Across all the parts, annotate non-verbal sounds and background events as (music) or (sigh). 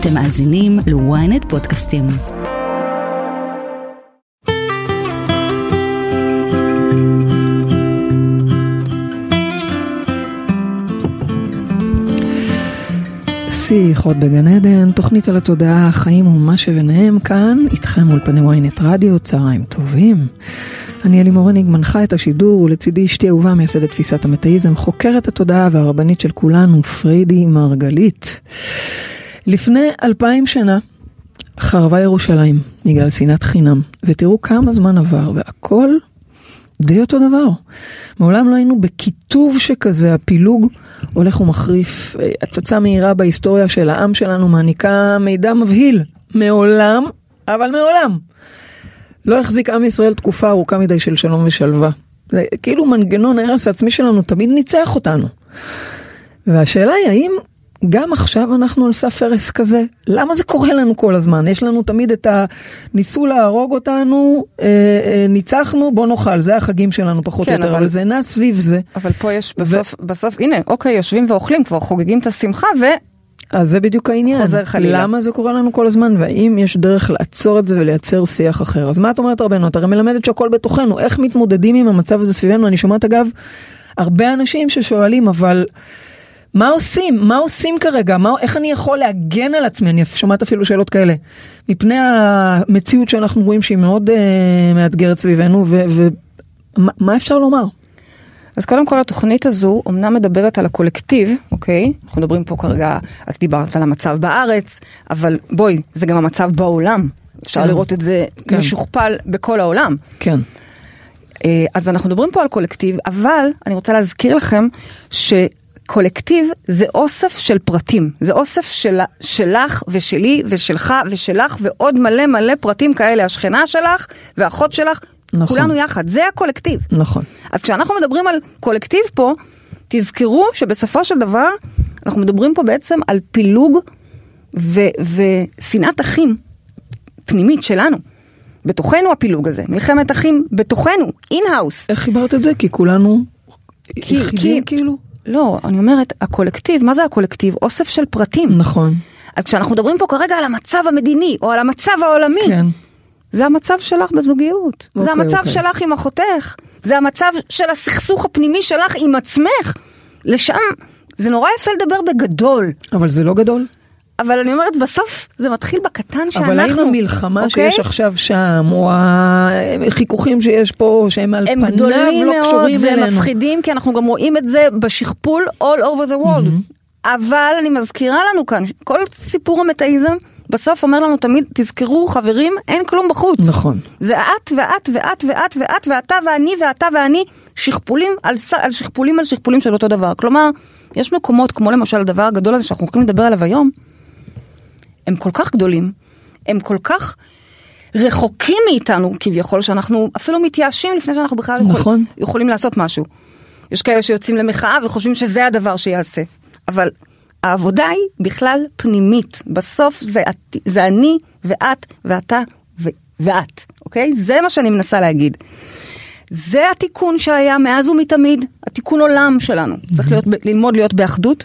אתם מאזינים ל-ynet פודקאסטים. שיחות בגן עדן, תוכנית על התודעה, החיים ומה שביניהם כאן, איתכם אולפני ynet רדיו, צהריים טובים. אני אלי מורניג, מנחה את השידור, ולצידי אשתי אהובה מייסדת תפיסת המטאיזם, חוקרת התודעה והרבנית של כולנו, פריידי מרגלית. לפני אלפיים שנה חרבה ירושלים בגלל שנאת חינם, ותראו כמה זמן עבר, והכל די אותו דבר. מעולם לא היינו בקיטוב שכזה, הפילוג הולך ומחריף. הצצה מהירה בהיסטוריה של העם שלנו מעניקה מידע מבהיל. מעולם, אבל מעולם. לא החזיק עם ישראל תקופה ארוכה מדי של שלום ושלווה. זה כאילו מנגנון ההרס העצמי שלנו תמיד ניצח אותנו. והשאלה היא האם גם עכשיו אנחנו על סף הרס כזה? למה זה קורה לנו כל הזמן? יש לנו תמיד את ה... ניסו להרוג אותנו, אה, אה, ניצחנו, בוא נאכל, זה החגים שלנו פחות או כן, יותר, אבל- זה נע סביב זה. אבל פה יש בסוף, בסוף, הנה, אוקיי, יושבים ואוכלים, כבר חוגגים את השמחה, ו... אז זה בדיוק העניין. חוזר חלילה. למה זה קורה לנו כל הזמן, והאם יש דרך לעצור את זה ולייצר שיח אחר. אז מה את אומרת רבנו? את הרי מלמדת שהכל בתוכנו, איך מתמודדים עם המצב הזה סביבנו? אני שומעת אגב הרבה אנשים ששואלים, אבל מה עושים? מה עושים כרגע? מה, איך אני יכול להגן על עצמי? אני שומעת אפילו שאלות כאלה. מפני המציאות שאנחנו רואים שהיא מאוד uh, מאתגרת סביבנו, ומה אפשר לומר? אז קודם כל התוכנית הזו אמנם מדברת על הקולקטיב, אוקיי? אנחנו מדברים פה כרגע, את דיברת על המצב בארץ, אבל בואי, זה גם המצב בעולם. אפשר כן. לראות את זה כן. משוכפל בכל העולם. כן. אה, אז אנחנו מדברים פה על קולקטיב, אבל אני רוצה להזכיר לכם שקולקטיב זה אוסף של פרטים, זה אוסף של, שלך ושלי ושלך ושלך ועוד מלא מלא פרטים כאלה, השכנה שלך והאחות שלך, נכון. כולנו יחד, זה הקולקטיב. נכון. אז כשאנחנו מדברים על קולקטיב פה, תזכרו שבסופו של דבר אנחנו מדברים פה בעצם על פילוג ושנאת אחים פנימית שלנו. בתוכנו הפילוג הזה, מלחמת אחים בתוכנו, in-house. איך חיברת את זה? כי כולנו כי- כי- כאילו? לא, אני אומרת, הקולקטיב, מה זה הקולקטיב? אוסף של פרטים. נכון. אז כשאנחנו מדברים פה כרגע על המצב המדיני, או על המצב העולמי, כן. זה המצב שלך בזוגיות. זה אוקיי, המצב אוקיי. שלך עם אחותך. זה המצב של הסכסוך הפנימי שלך עם עצמך. לשם, זה נורא יפה לדבר בגדול, אבל זה לא גדול. אבל אני אומרת, בסוף זה מתחיל בקטן שאנחנו. אבל האם המלחמה אוקיי? שיש עכשיו שם, או החיכוכים שיש פה, שהם על הם פניו גדולים לא מאוד קשורים והם אלינו. מפחידים, כי אנחנו גם רואים את זה בשכפול all over the world. אבל אני מזכירה לנו כאן, כל סיפור המטאיזם בסוף אומר לנו תמיד, תזכרו חברים, אין כלום בחוץ. נכון. זה את ואת ואת ואת ואת ואתה ואני ואתה ואני, שכפולים על, על שכפולים על שכפולים של אותו דבר. כלומר, יש מקומות, כמו למשל הדבר הגדול הזה שאנחנו הולכים לדבר עליו היום, הם כל כך גדולים, הם כל כך רחוקים מאיתנו כביכול, שאנחנו אפילו מתייאשים לפני שאנחנו בכלל יכול, נכון. יכולים לעשות משהו. יש כאלה שיוצאים למחאה וחושבים שזה הדבר שיעשה. אבל העבודה היא בכלל פנימית. בסוף זה, את- זה אני ואת ואתה ו, ואת, אוקיי? זה מה שאני מנסה להגיד. זה התיקון שהיה מאז ומתמיד, התיקון עולם שלנו. צריך להיות, ללמוד להיות באחדות,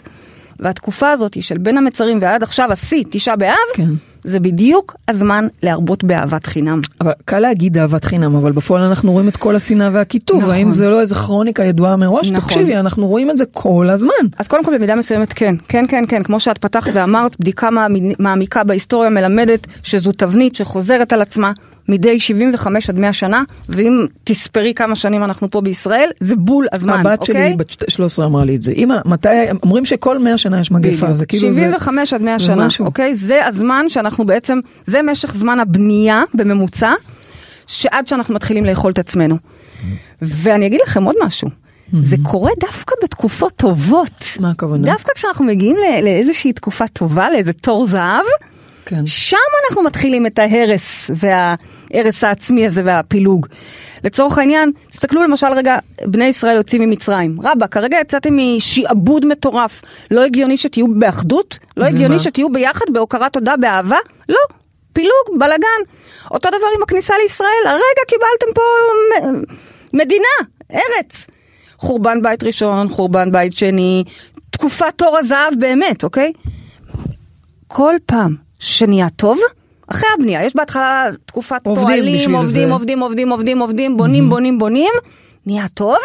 והתקופה הזאת של בין המצרים ועד עכשיו השיא, תשעה באב, כן. זה בדיוק הזמן להרבות באהבת חינם. אבל קל להגיד אהבת חינם, אבל בפועל אנחנו רואים את כל השנאה והקיטוב. נכון. האם זה לא איזה כרוניקה ידועה מראש? נכון. תקשיבי, אנחנו רואים את זה כל הזמן. אז קודם כל במידה מסוימת כן, כן, כן, כן, כמו שאת פתחת ואמרת, בדיקה מעמיקה בהיסטוריה מלמדת שזו תבנית שחוזרת על עצמה מדי 75 עד 100 שנה, ואם תספרי כמה שנים אנחנו פה בישראל, זה בול הזמן, הבת אוקיי? שלי בת 13 אמרה לי את זה. אמא, מתי, אומרים שכל 100 שנה יש מגפה, בדיוק. זה כאילו זה... 75 עד 100 זה שנה, משהו. אוקיי? זה הזמן שאנחנו בעצם, זה משך זמן הבנייה בממוצע, שעד שאנחנו מתחילים לאכול את עצמנו. ואני אגיד לכם עוד משהו, זה קורה דווקא בתקופות טובות. מה הכוונה? דווקא כשאנחנו מגיעים ל- לאיזושהי תקופה טובה, לאיזה תור זהב, כן. שם אנחנו מתחילים את ההרס וההרס העצמי הזה והפילוג. לצורך העניין, תסתכלו למשל רגע, בני ישראל יוצאים ממצרים. רבאק, כרגע יצאתם משעבוד מטורף. לא הגיוני שתהיו באחדות? לא הגיוני? שתהיו ביחד, בהוקרת תודה, באהבה? לא. פילוג, בלאגן. אותו דבר עם הכניסה לישראל, הרגע קיבלתם פה מדינה, ארץ. חורבן בית ראשון, חורבן בית שני, תקופת תור הזהב באמת, אוקיי? כל פעם שנהיה טוב, אחרי הבנייה, יש בהתחלה תקופת עובדים פועלים, עובדים, זה. עובדים, עובדים, עובדים, עובדים, בונים, בונים, בונים, נהיה טוב.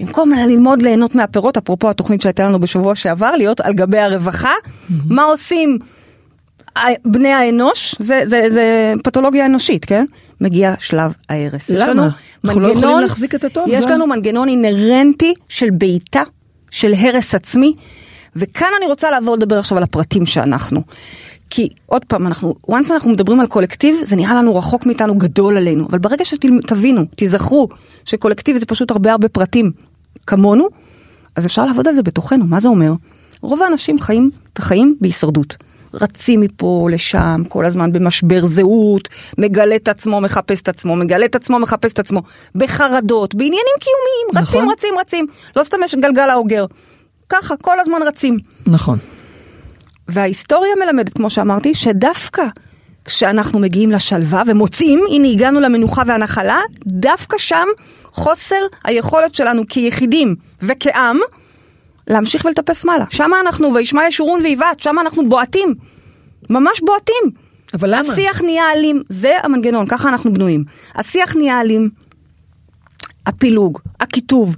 במקום ללמוד ליהנות מהפירות, אפרופו התוכנית שהייתה לנו בשבוע שעבר, להיות על גבי הרווחה, מה עושים בני האנוש? זה, זה, זה פתולוגיה אנושית, כן? מגיע שלב ההרס. יש למה? לנו אנחנו לא יכולים מנגנון- להחזיק את הטוב, יש זה- לנו מנגנון אינהרנטי של בעיטה, של הרס עצמי, וכאן אני רוצה לעבור לדבר עכשיו על הפרטים שאנחנו. כי עוד פעם, אנחנו, once אנחנו מדברים על קולקטיב, זה נראה לנו רחוק מאיתנו, גדול עלינו, אבל ברגע שתבינו, תיזכרו, שקולקטיב זה פשוט הרבה הרבה פרטים כמונו, אז אפשר לעבוד על זה בתוכנו, מה זה אומר? רוב האנשים חיים את החיים בהישרדות. רצים מפה לשם, כל הזמן במשבר זהות, מגלה את עצמו, מחפש את עצמו, מגלה את עצמו, מחפש את עצמו, בחרדות, בעניינים קיומיים, רצים, נכון. רצים, רצים. לא סתם יש גלגל האוגר. ככה, כל הזמן רצים. נכון. וההיסטוריה מלמדת, כמו שאמרתי, שדווקא כשאנחנו מגיעים לשלווה ומוצאים, הנה הגענו למנוחה והנחלה, דווקא שם חוסר היכולת שלנו כיחידים וכעם להמשיך ולטפס מעלה. שם אנחנו, וישמע ישורון ויבעט, שם אנחנו בועטים. ממש בועטים. אבל למה? השיח נהיה אלים, זה המנגנון, ככה אנחנו בנויים. השיח נהיה אלים, הפילוג, הקיטוב,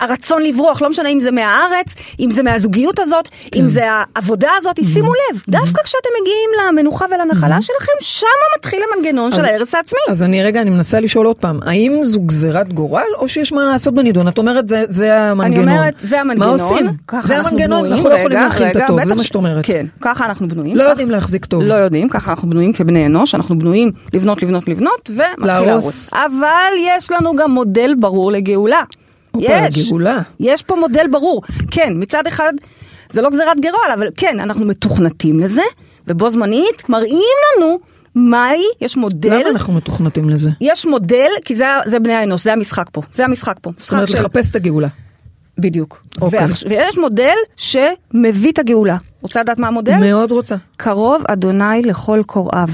הרצון לברוח, לא משנה אם זה מהארץ, אם זה מהזוגיות הזאת, כן. אם זה העבודה הזאת, שימו לב, דווקא כשאתם מגיעים למנוחה ולנחלה שלכם, שמה מתחיל המנגנון של אז- ההרס העצמי. אז אני רגע, אני מנסה לשאול עוד פעם, האם זו גזירת גורל או שיש מה לעשות בנידון? את אומרת זה, זה המנגנון. אני אומרת, זה המנגנון, מה עושים? זה המנגנון, בנויים. אנחנו לא יכולים רגע, להכיל את הטוב, זה מה שאת אומרת. כן, ככה אנחנו בנויים. לא ככה- יודעים להחזיק טוב. לא יודעים, ככה אנחנו בנויים כבני אנוש, אנחנו בנויים לבנות, לבנות, לבנות, ומתחיל. להרוס. אבל יש לנו גם מודל ברור לגאולה. יש. לגאולה. יש פה מודל ברור. כן, מצד אחד, זה לא גזירת גרול, אבל כן, אנחנו מתוכנתים לזה, ובו זמנית מראים לנו מהי, יש מודל. למה אנחנו מתוכנתים לזה? יש מודל, כי זה, זה בני האנוש, זה המשחק פה. זה המשחק פה. זאת אומרת, של- לחפש את הגאולה. בדיוק. אוקיי. ועכש- ויש מודל שמביא את הגאולה. רוצה לדעת מה המודל? מאוד רוצה. קרוב אדוני לכל קוראיו,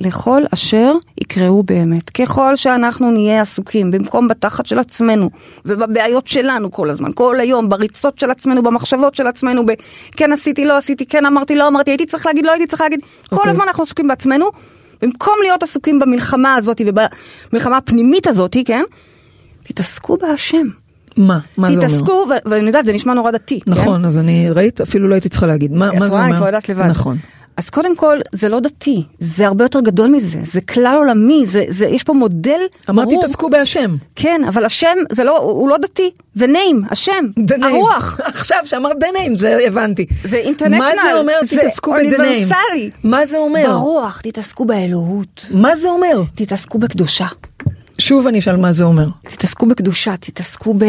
לכל אשר יקראו באמת. ככל שאנחנו נהיה עסוקים במקום בתחת של עצמנו ובבעיות שלנו כל הזמן, כל היום, בריצות של עצמנו, במחשבות של עצמנו, ב- כן עשיתי, לא עשיתי, כן אמרתי, לא אמרתי, הייתי צריך להגיד, לא הייתי צריך להגיד, כל אוקיי. הזמן אנחנו עסוקים בעצמנו, במקום להיות עסוקים במלחמה הזאת ובמלחמה הפנימית הזאת, כן? תתעסקו בהשם. מה? מה זה אומר? תתעסקו, ואני יודעת, זה נשמע נורא דתי. כן? נכון, אז אני ראית, אפילו לא הייתי צריכה להגיד. מה מה את זה רואה, אני אומר? כבר יודעת לבד. נכון. אז קודם כל, זה לא דתי, זה הרבה יותר גדול מזה, זה כלל עולמי, זה, זה, יש פה מודל אמרתי, ברור. תעסקו בהשם. כן, אבל השם, זה לא, הוא לא דתי, the name, השם, The name. הרוח. (laughs) עכשיו שאמרת the name, זה הבנתי. זה international, מה זה אומר זה תתעסקו ב-the name? אוניברסלי. מה זה אומר? ברוח, תתעסקו באלוהות, מה זה אומר? תתעסקו בקדושה, שוב אני אשאל מה זה אומר. תתעסקו בקדושה, תתעסקו ב...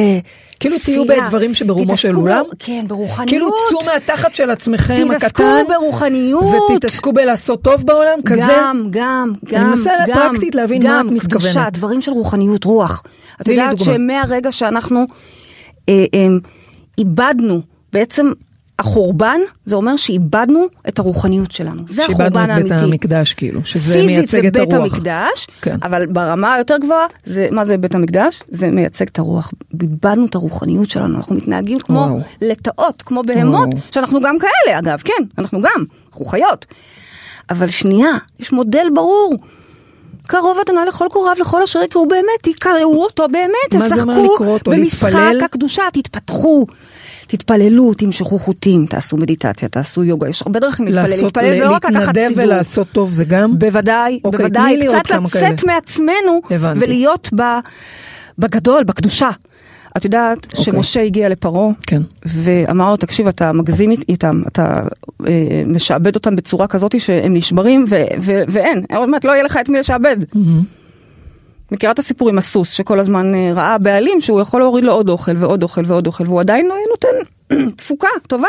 כאילו תהיו בדברים שברומו של תתעסקו עולם? ב- כן, ברוחניות. כאילו צאו מהתחת של עצמכם תתעסקו הקטן, ברוחניות. ותתעסקו בלעשות טוב בעולם, כזה. גם, גם, גם, מנסה גם, פרקטית להבין מה גם, את מתכוונת. קדושה, דברים של רוחניות, רוח. את יודעת. שמהרגע שאנחנו אה, אה, איבדנו, בעצם החורבן, זה אומר שאיבדנו את הרוחניות שלנו. זה שאיבדנו החורבן את בית האמיתי. המקדש, כאילו, שזה פיזית זה מייצג את בית הרוח. המקדש, כן. אבל ברמה היותר גבוהה, זה, מה זה בית המקדש? זה מייצג את הרוח. איבדנו את הרוחניות שלנו, אנחנו מתנהגים כמו וואו. לטאות, כמו בהמות, וואו. שאנחנו גם כאלה אגב, כן, אנחנו גם, אנחנו חיות. אבל שנייה, יש מודל ברור. קרוב אדוני לכל קוריו לכל אשר יקראו באמת, יקראו אותו באמת, תשחקו? במשחק להתפלל? הקדושה, תתפתחו, תתפללו, תמשכו חוטים, תעשו מדיטציה, תעשו יוגה, יש הרבה דרכים להתפלל, לעשות, להתפלל זה לא רק לקחת להתנדב סידור. ולעשות טוב זה גם? בוודאי, אוקיי, בוודאי, קצת לצאת כאלה. מעצמנו הבנתי. ולהיות ב, בגדול, בקדושה. את יודעת אוקיי. שמשה הגיע לפרעה, כן. ואמר לו, תקשיב, אתה מגזים איתם, אתה אה, משעבד אותם בצורה כזאת שהם נשברים, ו- ו- ואין, עוד מעט לא יהיה לך את מי לשעבד. מכירה את הסיפור עם הסוס, שכל הזמן אה, ראה בעלים שהוא יכול להוריד לו עוד אוכל ועוד אוכל ועוד אוכל, והוא עדיין לא נותן (clears throat) תפוקה טובה,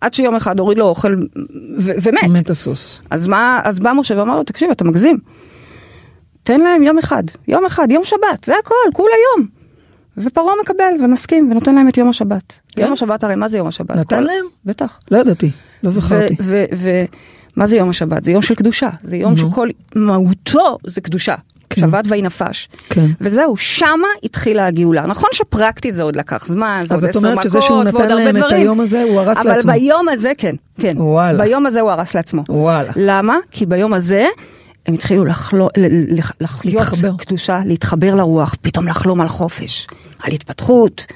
עד שיום אחד הוריד לו אוכל ו- ומת. מת הסוס. אז מה, אז בא משה ואמר לו, תקשיב, אתה מגזים. תן להם יום אחד, יום אחד, יום שבת, זה הכל, כולה יום. ופרעה מקבל ומסכים ונותן להם את יום השבת. כן? יום השבת הרי, מה זה יום השבת? נתן כל- להם? בטח. לא ידעתי, לא זכרתי. ומה זה יום השבת? זה יום של קדושה, זה יום נו. שכל מהותו זה קדושה. כן. שבת ויהי נפש. כן. וזהו, שמה התחילה הגאולה. נכון שפרקטית זה עוד לקח זמן, אז ועוד את עשר אומרת שזה מכות, שהוא ועוד נתן הרבה להם את דברים. היום הזה, הוא הרס אבל לעצמו. ביום הזה כן, כן. וואלה. ביום הזה הוא הרס לעצמו. וואלה. למה? כי ביום הזה הם התחילו לחלו, ל- ל- לחיות להתחבר. קדושה, להתחבר לרוח, פתאום לחלום על חופש, על התפתחות,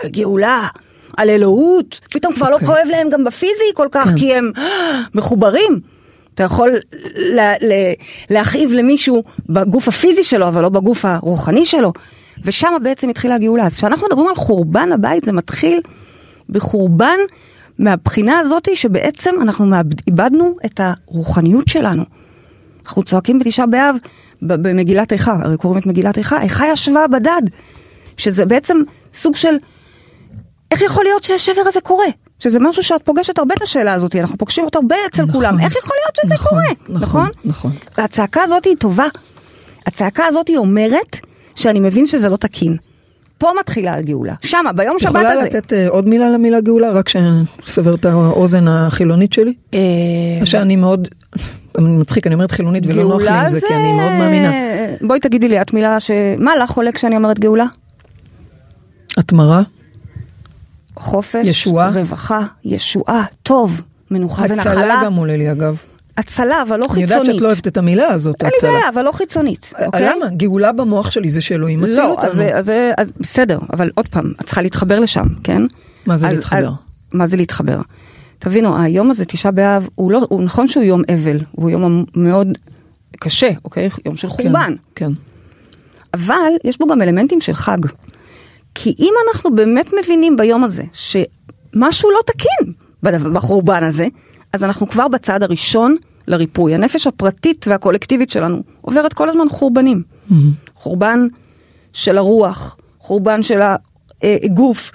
על גאולה, על אלוהות, פתאום כבר לא אוקיי. כואב להם גם בפיזי כל כך, כן. כי הם מחוברים. אתה יכול לה, לה, להכאיב למישהו בגוף הפיזי שלו, אבל לא בגוף הרוחני שלו. ושם בעצם התחילה הגאולה. אז כשאנחנו מדברים על חורבן הבית, זה מתחיל בחורבן מהבחינה הזאת שבעצם אנחנו מאבד, איבדנו את הרוחניות שלנו. אנחנו צועקים בתשעה באב במגילת איכה, הרי קוראים את מגילת איכה, איכה ישבה בדד, שזה בעצם סוג של, איך יכול להיות שהשבר הזה קורה? שזה משהו שאת פוגשת הרבה את השאלה הזאת, אנחנו פוגשים אותה הרבה אצל נכון. כולם, איך יכול להיות שזה נכון, קורה? נכון, נכון? נכון. והצעקה הזאת היא טובה. הצעקה הזאת היא אומרת שאני מבין שזה לא תקין. פה מתחילה הגאולה, שמה, ביום שבת יכולה הזה. לתת אה, עוד מילה למילה גאולה, רק שנסבר את האוזן החילונית שלי? אה, שאני מאוד, אני מצחיק, אני אומרת חילונית ולא נוח לי עם זה, כי אני מאוד מאמינה. בואי תגידי לי, את מילה ש... מה לך עולה כשאני אומרת גאולה? התמרה, חופש, ישועה. רווחה, ישועה, טוב, מנוחה ונחלה. הצלה גם עולה לי אגב. הצלה, אבל לא אני יודעת חיצונית. שאת לא אוהבת את המילה הזאת, אין לי הצלה. בעיה, אבל לא חיצונית, אוקיי? למה? גאולה במוח שלי זה שאלוהים מציל לא, אותנו. אז, אז, אז בסדר, אבל עוד פעם, את צריכה להתחבר לשם, כן? מה זה אז- להתחבר? אז- מה זה להתחבר? תבינו, היום הזה, תשעה באב, הוא לא, הוא נכון שהוא יום אבל, הוא יום מאוד קשה, אוקיי? יום של כן, חורבן. כן. אבל יש בו גם אלמנטים של חג. כי אם אנחנו באמת מבינים ביום הזה שמשהו לא תקין בחורבן הזה, אז אנחנו כבר בצעד הראשון לריפוי. הנפש הפרטית והקולקטיבית שלנו עוברת כל הזמן חורבנים. חורבן של הרוח, חורבן של הגוף.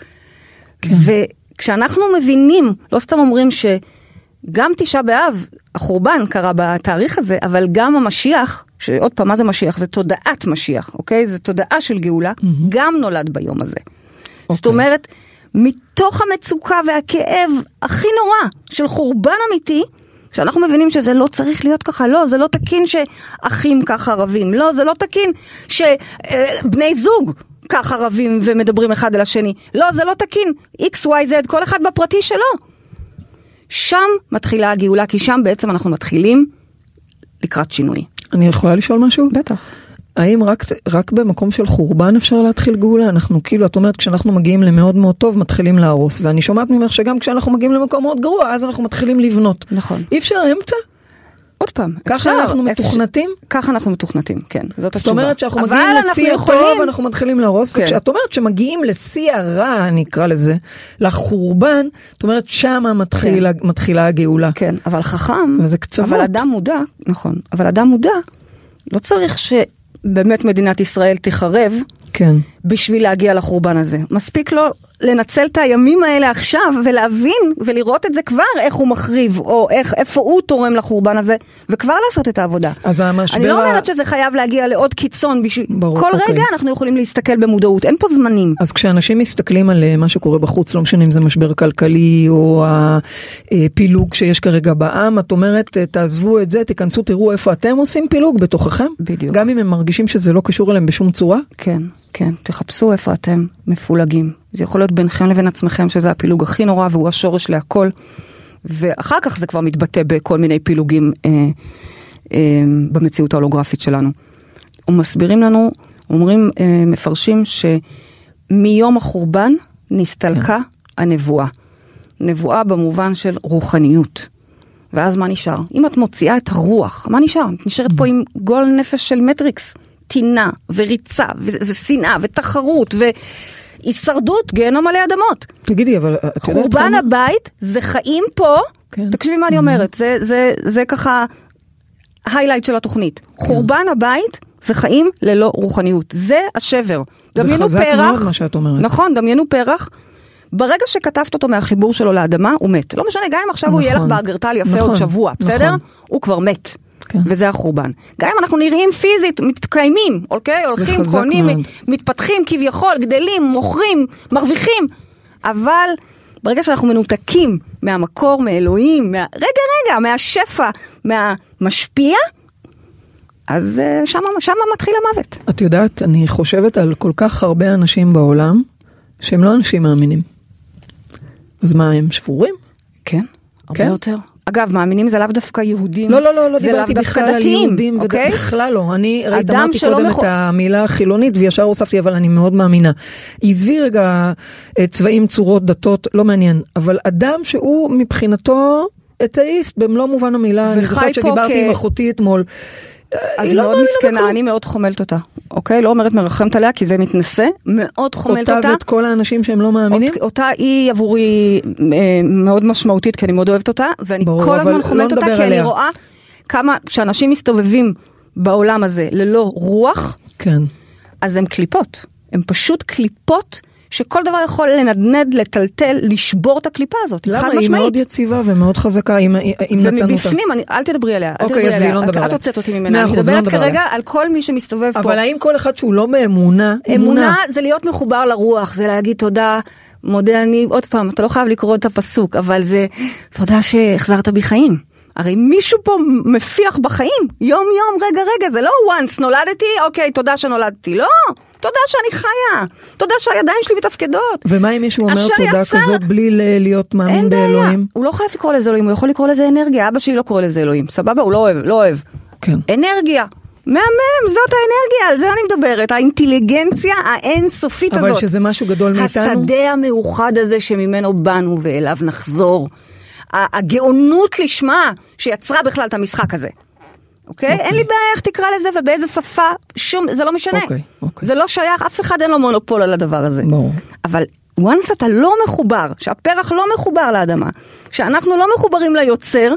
וכשאנחנו מבינים, לא סתם אומרים שגם תשעה באב, החורבן קרה בתאריך הזה, אבל גם המשיח, שעוד פעם, מה זה משיח? זה תודעת משיח, אוקיי? זה תודעה של גאולה, גם נולד ביום הזה. זאת אוקיי. אומרת, מתוך המצוקה והכאב הכי נורא של חורבן אמיתי, כשאנחנו מבינים שזה לא צריך להיות ככה, לא, זה לא תקין שאחים ככה רבים, לא, זה לא תקין שבני זוג ככה רבים ומדברים אחד אל השני, לא, זה לא תקין, x, y, z, כל אחד בפרטי שלו. שם מתחילה הגאולה, כי שם בעצם אנחנו מתחילים לקראת שינוי. אני יכולה לשאול משהו? בטח. האם רק, רק במקום של חורבן אפשר להתחיל גאולה? אנחנו כאילו, את אומרת, כשאנחנו מגיעים למאוד מאוד טוב, מתחילים להרוס. ואני שומעת ממך שגם כשאנחנו מגיעים למקום מאוד גרוע, אז אנחנו מתחילים לבנות. נכון. אי אפשר אמצע? עוד פעם, ככה אפשר, אנחנו אפשר- מתוכנתים? ככה אנחנו מתוכנתים, כן, זאת זאת התשובה. אומרת שאנחנו מגיעים לשיא הטוב, אנחנו מתחילים להרוס, כן. וכשאת אומרת שמגיעים לשיא הרע, אני אקרא לזה, לחורבן, את אומרת שמה מתחילה, מתחילה הגאולה. כן, אבל חכם, וזה קצוות. אבל אדם מודע, נכון, אבל אדם מודע, לא צריך שבאמת מדינת ישראל תחרב כן. בשביל להגיע לחורבן הזה. מספיק לו לנצל את הימים האלה עכשיו ולהבין ולראות את זה כבר, איך הוא מחריב, או איך, איפה הוא תורם לחורבן הזה, וכבר לעשות את העבודה. אז המשבר אני לא אומרת שזה חייב להגיע לעוד קיצון, בשביל... ברור, כל אוקיי. רגע אנחנו יכולים להסתכל במודעות, אין פה זמנים. אז כשאנשים מסתכלים על אה, מה שקורה בחוץ, לא משנה אם זה משבר כלכלי או הפילוג שיש כרגע בעם, את אומרת, אה, תעזבו את זה, תיכנסו, תראו איפה אתם עושים פילוג בתוככם. בדיוק. גם אם הם מרגישים שזה לא קשור אליהם בשום צורה. כן, כן, תחפשו איפה אתם מפולגים. זה יכול להיות ביניכם לבין עצמכם, שזה הפילוג הכי נורא והוא השורש להכל. ואחר כך זה כבר מתבטא בכל מיני פילוגים אה, אה, במציאות ההולוגרפית שלנו. ומסבירים לנו, אומרים אה, מפרשים שמיום החורבן נסתלקה הנבואה. נבואה במובן של רוחניות. ואז מה נשאר? אם את מוציאה את הרוח, מה נשאר? את נשארת פה עם גול נפש של מטריקס. טינה, וריצה, ו- ושנאה, ותחרות, והישרדות, גיהנום עלי אדמות. תגידי, אבל חורבן כמה... הבית זה חיים פה, כן. תקשיבי מה אני אומרת, זה, זה, זה ככה היילייט של התוכנית. חורבן הבית זה חיים ללא רוחניות, זה השבר. זה חזק פרח, מאוד מה שאת אומרת. נכון, דמיינו פרח. ברגע שכתבת אותו מהחיבור שלו לאדמה, הוא מת. לא משנה, גם אם עכשיו הוא יהיה לך נכון. באגרטל יפה נכון, עוד שבוע, בסדר? נכון. הוא כבר מת. כן. וזה החורבן. גם אם אנחנו נראים פיזית, מתקיימים, אוקיי? הולכים, קונים, מאוד. מתפתחים כביכול, גדלים, מוכרים, מרוויחים. אבל ברגע שאנחנו מנותקים מהמקור, מאלוהים, מה... רגע, רגע, מהשפע, מהמשפיע, אז אה, שמה, שמה מתחיל המוות. את יודעת, אני חושבת על כל כך הרבה אנשים בעולם שהם לא אנשים מאמינים. אז מה, הם שבורים? כן, הרבה כן? יותר. אגב, מאמינים זה לאו דווקא יהודים. לא, לא, לא, לא זה לאו דיברתי דווקא על יהודים, אוקיי? בכלל לא. אני ראית, אמרתי קודם מכו- את המילה החילונית וישר הוספתי, אבל אני מאוד מאמינה. עזבי רגע אה, צבעים, צורות, דתות, לא מעניין. אבל אדם שהוא מבחינתו אתאיסט במלוא מובן המילה. אני זוכרת שדיברתי כ- עם אחותי אתמול. אז היא לא מאוד מאמינה מסכנה, בכלום. אני מאוד חומלת אותה, אוקיי? לא אומרת מרחמת עליה כי זה מתנשא, מאוד חומלת אותה אותה. ואת כל האנשים שהם לא מאמינים? אות- אותה היא עבורי אה, מאוד משמעותית כי אני מאוד אוהבת אותה ואני ברור, כל הזמן לא חומלת אותה נדבר כי אני עליה. רואה כמה כשאנשים מסתובבים בעולם הזה ללא רוח כן. אז הם קליפות הם פשוט קליפות שכל דבר יכול לנדנד לטלטל לשבור את הקליפה הזאת חד למה? היא משמעית. מאוד יציבה ומאוד חזקה, אם זה נתנו אותה. מבפנים, אני, אל תדברי עליה, אוקיי, עזבי, עליה, לא את- נדבר את עליה. הוצאת אותי ממנה, אני לא מדברת כרגע. על כל מי שמסתובב פה. אבל האם כל אחד שהוא לא באמונה, אמונה זה להיות מחובר לרוח, זה להגיד תודה, מודה אני, עוד פעם, אתה לא חייב לקרוא את הפסוק, אבל זה תודה שהחזרת בי חיים. הרי מישהו פה מפיח בחיים, יום יום, רגע רגע, זה לא once נולדתי, אוקיי, תודה שנולדתי, לא, תודה שאני חיה, תודה שהידיים שלי מתפקדות. ומה אם מישהו אומר תודה יצר- כזאת בלי ל- להיות מאמין אין בעיה, באלוהים? הוא לא חייב לקרוא לזה אלוהים, הוא יכול לקרוא לזה אנרגיה, אבא שלי לא קורא לזה אלוהים, סבבה? הוא לא אוהב, לא אוהב. כן. אנרגיה. מהמם, זאת האנרגיה, על זה אני מדברת, האינטליגנציה האינסופית אבל הזאת. שזה משהו גדול מאיתנו? השדה המאוחד הזה שממנו באנו ואליו נחזור. הגאונות לשמה שיצרה בכלל את המשחק הזה. אוקיי? אין לי בעיה איך תקרא לזה ובאיזה שפה, שום, זה לא משנה. אוקיי, אוקיי. זה לא שייך, אף אחד אין לו מונופול על הדבר הזה. ברור. אבל once אתה לא מחובר, שהפרח לא מחובר לאדמה, שאנחנו לא מחוברים ליוצר,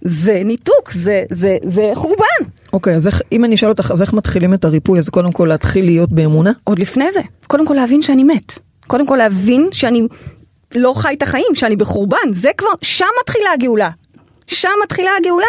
זה ניתוק, זה, זה, זה חורבן. אוקיי, אז איך, אם אני אשאל אותך, אז איך מתחילים את הריפוי? אז קודם כל להתחיל להיות באמונה? עוד לפני זה, קודם כל להבין שאני מת. קודם כל להבין שאני לא חי את החיים, שאני בחורבן. זה כבר, שם מתחילה הגאולה. שם מתחילה הגאולה.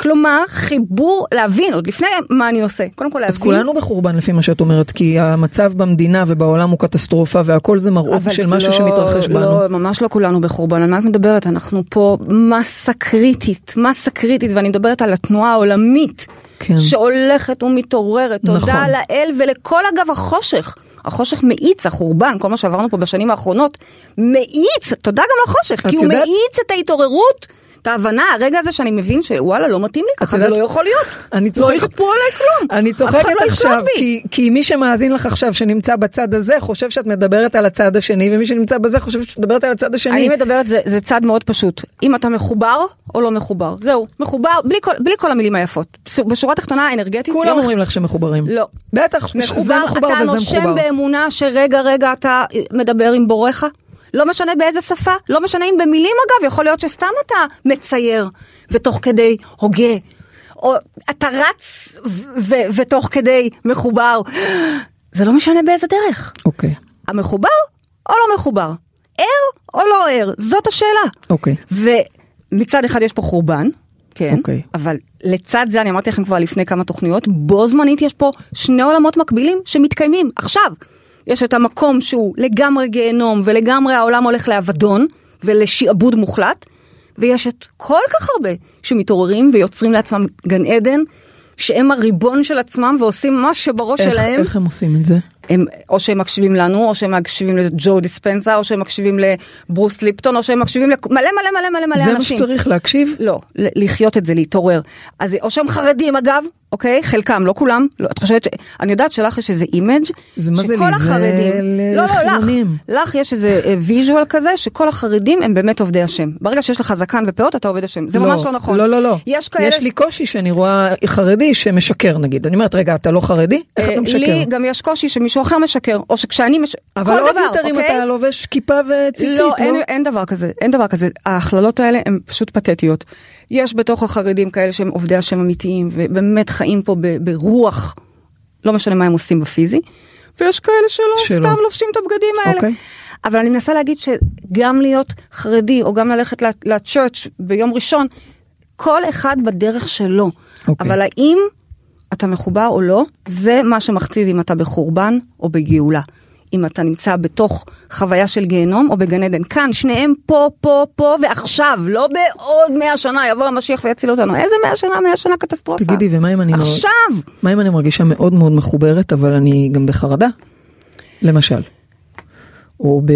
כלומר, חיבור, להבין, עוד לפני מה אני עושה. קודם כל להבין. אז כולנו בחורבן לפי מה שאת אומרת, כי המצב במדינה ובעולם הוא קטסטרופה והכל זה מראות של משהו לא, שמתרחש בנו. לא, ממש לא כולנו בחורבן, על מה את מדברת? אנחנו פה מסה קריטית, מסה קריטית, ואני מדברת על התנועה העולמית, כן. שהולכת ומתעוררת, תודה נכון. לאל ולכל אגב החושך. החושך מאיץ, החורבן, כל מה שעברנו פה בשנים האחרונות, מאיץ, תודה גם לחושך, כי הוא מאיץ את ההתעוררות, את ההבנה, הרגע הזה שאני מבין שוואלה, לא מתאים לי ככה, זה לא יכול להיות. אני לא צוחקת- יכפו עליי כלום. אני צוחקת לא עכשיו. כי, מי שמאזין לך עכשיו שנמצא בצד הזה חושב שאת מדברת על הצד השני, ומי שנמצא בזה חושב שאת מדברת על הצד השני. אני מדברת, זה, צד מאוד פשוט. אם אתה מחובר או לא מחובר. זהו, מחובר, בלי כל, המילים היפות. בשורה התחתונה האנרגטית. כולם אומרים לך שמחוברים. לא. בטח, זה מחובר, מחובר אתה וזה נושם. באמונה שרגע רגע אתה מדבר עם בוריך. לא משנה באיזה שפה, לא משנה אם במילים אגב, יכול להיות שסתם אתה מצייר ותוך כדי הוגה. או אתה רץ ותוך כדי מחובר. זה לא משנה באיזה דרך. אוקיי, המחובר או לא מחובר? ער או לא ער? זאת השאלה. אוקיי. ומצד אחד יש פה חורבן, כן, אוקיי. אבל לצד זה, אני אמרתי לכם כבר לפני כמה תוכניות, בו זמנית יש פה שני עולמות מקבילים שמתקיימים עכשיו. יש את המקום שהוא לגמרי גיהנום ולגמרי העולם הולך לאבדון ולשעבוד מוחלט, ויש את כל כך הרבה שמתעוררים ויוצרים לעצמם גן עדן, שהם הריבון של עצמם ועושים מה שבראש איך, שלהם. איך הם עושים את זה? הם, או שהם מקשיבים לנו, או שהם מקשיבים לג'ו דיספנסה, או שהם מקשיבים לברוס ליפטון, או שהם מקשיבים למלא מלא מלא מלא מלא זה מה אנשים. שצריך להקשיב? לא, לחיות את זה, להתעורר. אז או שהם חרדים אגב, אוקיי? חלקם, לא כולם. לא, את חושבת ש... אני יודעת שלך יש איזה image זה זה שכל? זה החרדים... ל- לא, לא, לך. לך יש איזה visual כזה, שכל החרדים הם באמת עובדי השם. ברגע שיש לך זקן ופאות, אתה עובד השם. זה ממש לא נכון. לא, לא, לא. יש כאלה... יש לי קושי שאני רואה חרדי שמשקר נגיד. אני אומרת, רגע, אתה לא חרדי? איך אה, אתה משקר? לי גם יש קושי שמישהו אחר משקר, או שכשאני מש... אבל כל עוד דבר, יותר אם אוקיי? אתה לובש כיפה וציצית, לא, אין, אין דבר כזה, אין דבר כזה. ההכללות האלה הן פשוט פתטיות. יש בתוך החרדים כאלה שהם עובדי השם אמיתיים, ובאמת חיים פה ברוח, לא משנה מה הם עושים בפיזי, ויש כאלה שלא, שלא. סתם לובשים את הבגדים האלה. אוקיי. אבל אני מנסה להגיד שגם להיות חרדי, או גם ללכת לצ'רץ' ביום ראשון, כל אחד בדרך שלו. אוקיי. אבל האם אתה מחובר או לא, זה מה שמכתיב אם אתה בחורבן או בגאולה. אם אתה נמצא בתוך חוויה של גיהנום או בגן עדן. כאן, שניהם פה, פה, פה ועכשיו, לא בעוד מאה שנה יבוא המשיח ויציל אותנו. איזה מאה שנה? מאה שנה קטסטרופה. תגידי, ומה אם אני... מר- עכשיו! מה אם אני מרגישה מאוד מאוד מחוברת, אבל אני גם בחרדה? למשל. או ב...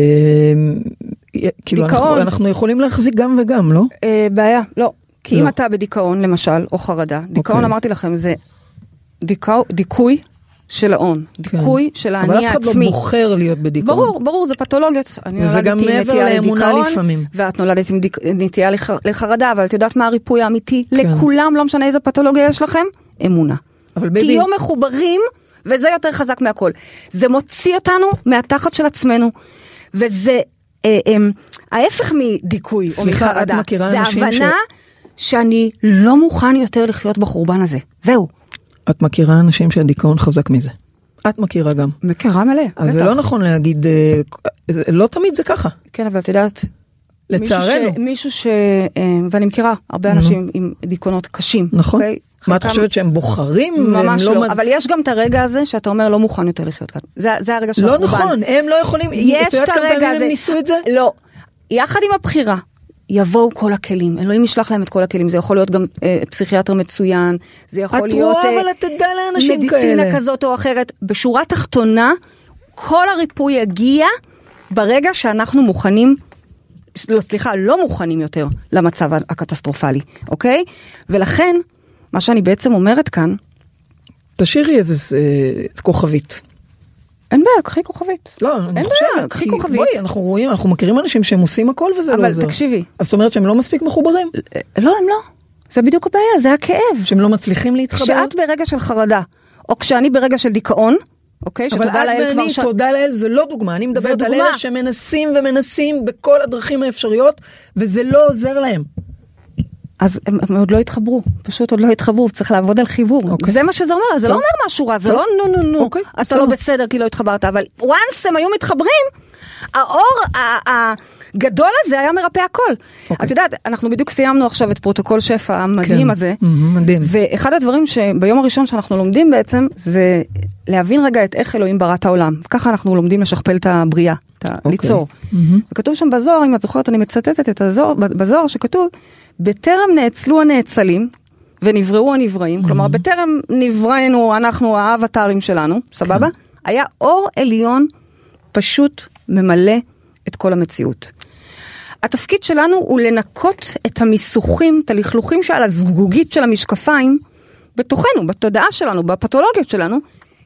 כאילו אנחנו, דיכאון. אנחנו יכולים להחזיק גם וגם, לא? אה, בעיה, לא. כי לא. אם אתה בדיכאון למשל, או חרדה, דיכאון אוקיי. אמרתי לכם זה דיכאו, דיכוי של ההון, דיכוי של כן. אבל האני אף אחד לא העצמי. בוחר להיות בדיכאון. ברור, ברור, זה פתולוגיות. אני וזה גם נולדתי עם מעבר נטייה לאמונה לדיכאון, לפעמים. ואת נולדת עם דיק- נטייה לח- לחרדה, אבל את יודעת מה הריפוי האמיתי כן. לכולם, לא משנה איזה פתולוגיה יש לכם? אמונה. אבל baby, תהיו מחוברים, וזה יותר חזק מהכל. זה מוציא אותנו מהתחת של עצמנו, וזה אה, אה, ההפך מדיכוי או סליחה, את מחרדה. מכירה זה אנשים ש- הבנה שאני לא מוכן יותר לחיות בחורבן הזה. זהו. את מכירה אנשים שהדיכאון חזק מזה. את מכירה גם. מכירה מלא, אז זה בטח. לא נכון להגיד, אה, זה- לא תמיד זה ככה. כן, אבל את יודעת, לצערנו. מישהו ש... מישהו ש אה, ואני מכירה הרבה אנשים עם דיכאונות קשים. נכון. אוקיי? מה את חושבת שהם בוחרים? ממש לא, מצ- אבל יש גם את הרגע הזה שאתה אומר לא מוכן יותר לחיות כאן. זה, זה הרגע של לא החורבן. נכון, הם לא יכולים, יש את הרגע הזה. הם ניסו את זה? לא. יחד עם הבחירה, יבואו כל הכלים. אלוהים ישלח להם את כל הכלים. זה יכול להיות גם אה, פסיכיאטר מצוין, זה יכול את להיות רואה, אה, מדיסינה כאלה. כזאת או אחרת. בשורה תחתונה, כל הריפוי יגיע ברגע שאנחנו מוכנים, לא, סליחה, לא מוכנים יותר למצב הקטסטרופלי, אוקיי? ולכן, מה שאני בעצם אומרת כאן, תשאירי איזה אה, כוכבית. אין בעיה, קחי כוכבית. לא, אני אין בעיה, קחי כוכבית. בואי, אנחנו רואים, אנחנו מכירים אנשים שהם עושים הכל וזה לא אבל עוזר. תקשיבי. אז זאת אומרת שהם לא מספיק מחוברים? לא, הם לא. זה בדיוק הבעיה, זה הכאב. שהם לא מצליחים להתחבר? כשאת ברגע של חרדה, או כשאני ברגע של דיכאון, אוקיי? אבל שתודה לאל כבר ש... תודה לאל, זה לא דוגמה, אני מדברת על. אלה שמנסים ומנסים בכל הדרכים האפשריות, וזה לא עוזר להם. אז הם, הם עוד לא התחברו, פשוט עוד לא התחברו, צריך לעבוד על חיבור. אוקיי. זה מה שזה אומר, זה טוב. לא אומר משהו רע, זה טוב. לא נו נו נו, אוקיי, אתה בסדר. לא בסדר כי לא התחברת, אבל once הם היו מתחברים, האור ה- הגדול הזה היה מרפא הכל. אוקיי. את יודעת, אנחנו בדיוק סיימנו עכשיו את פרוטוקול שפע המדהים כן. הזה. מהמם, מדהים. ואחד הדברים שביום הראשון שאנחנו לומדים בעצם, זה להבין רגע את איך אלוהים ברא את העולם. ככה אנחנו לומדים לשכפל את הבריאה, את ה- אוקיי. ליצור. מהמם. וכתוב שם בזוהר, אם את זוכרת, אני מצטטת את הזוהר, בזוהר שכתוב, בטרם נאצלו הנאצלים ונבראו הנבראים, כלומר בטרם נבראנו אנחנו האבטרים שלנו, סבבה? היה אור עליון פשוט ממלא את כל המציאות. התפקיד שלנו הוא לנקות את המיסוכים, את הלכלוכים שעל הזגוגית של המשקפיים, בתוכנו, בתודעה שלנו, בפתולוגיות שלנו,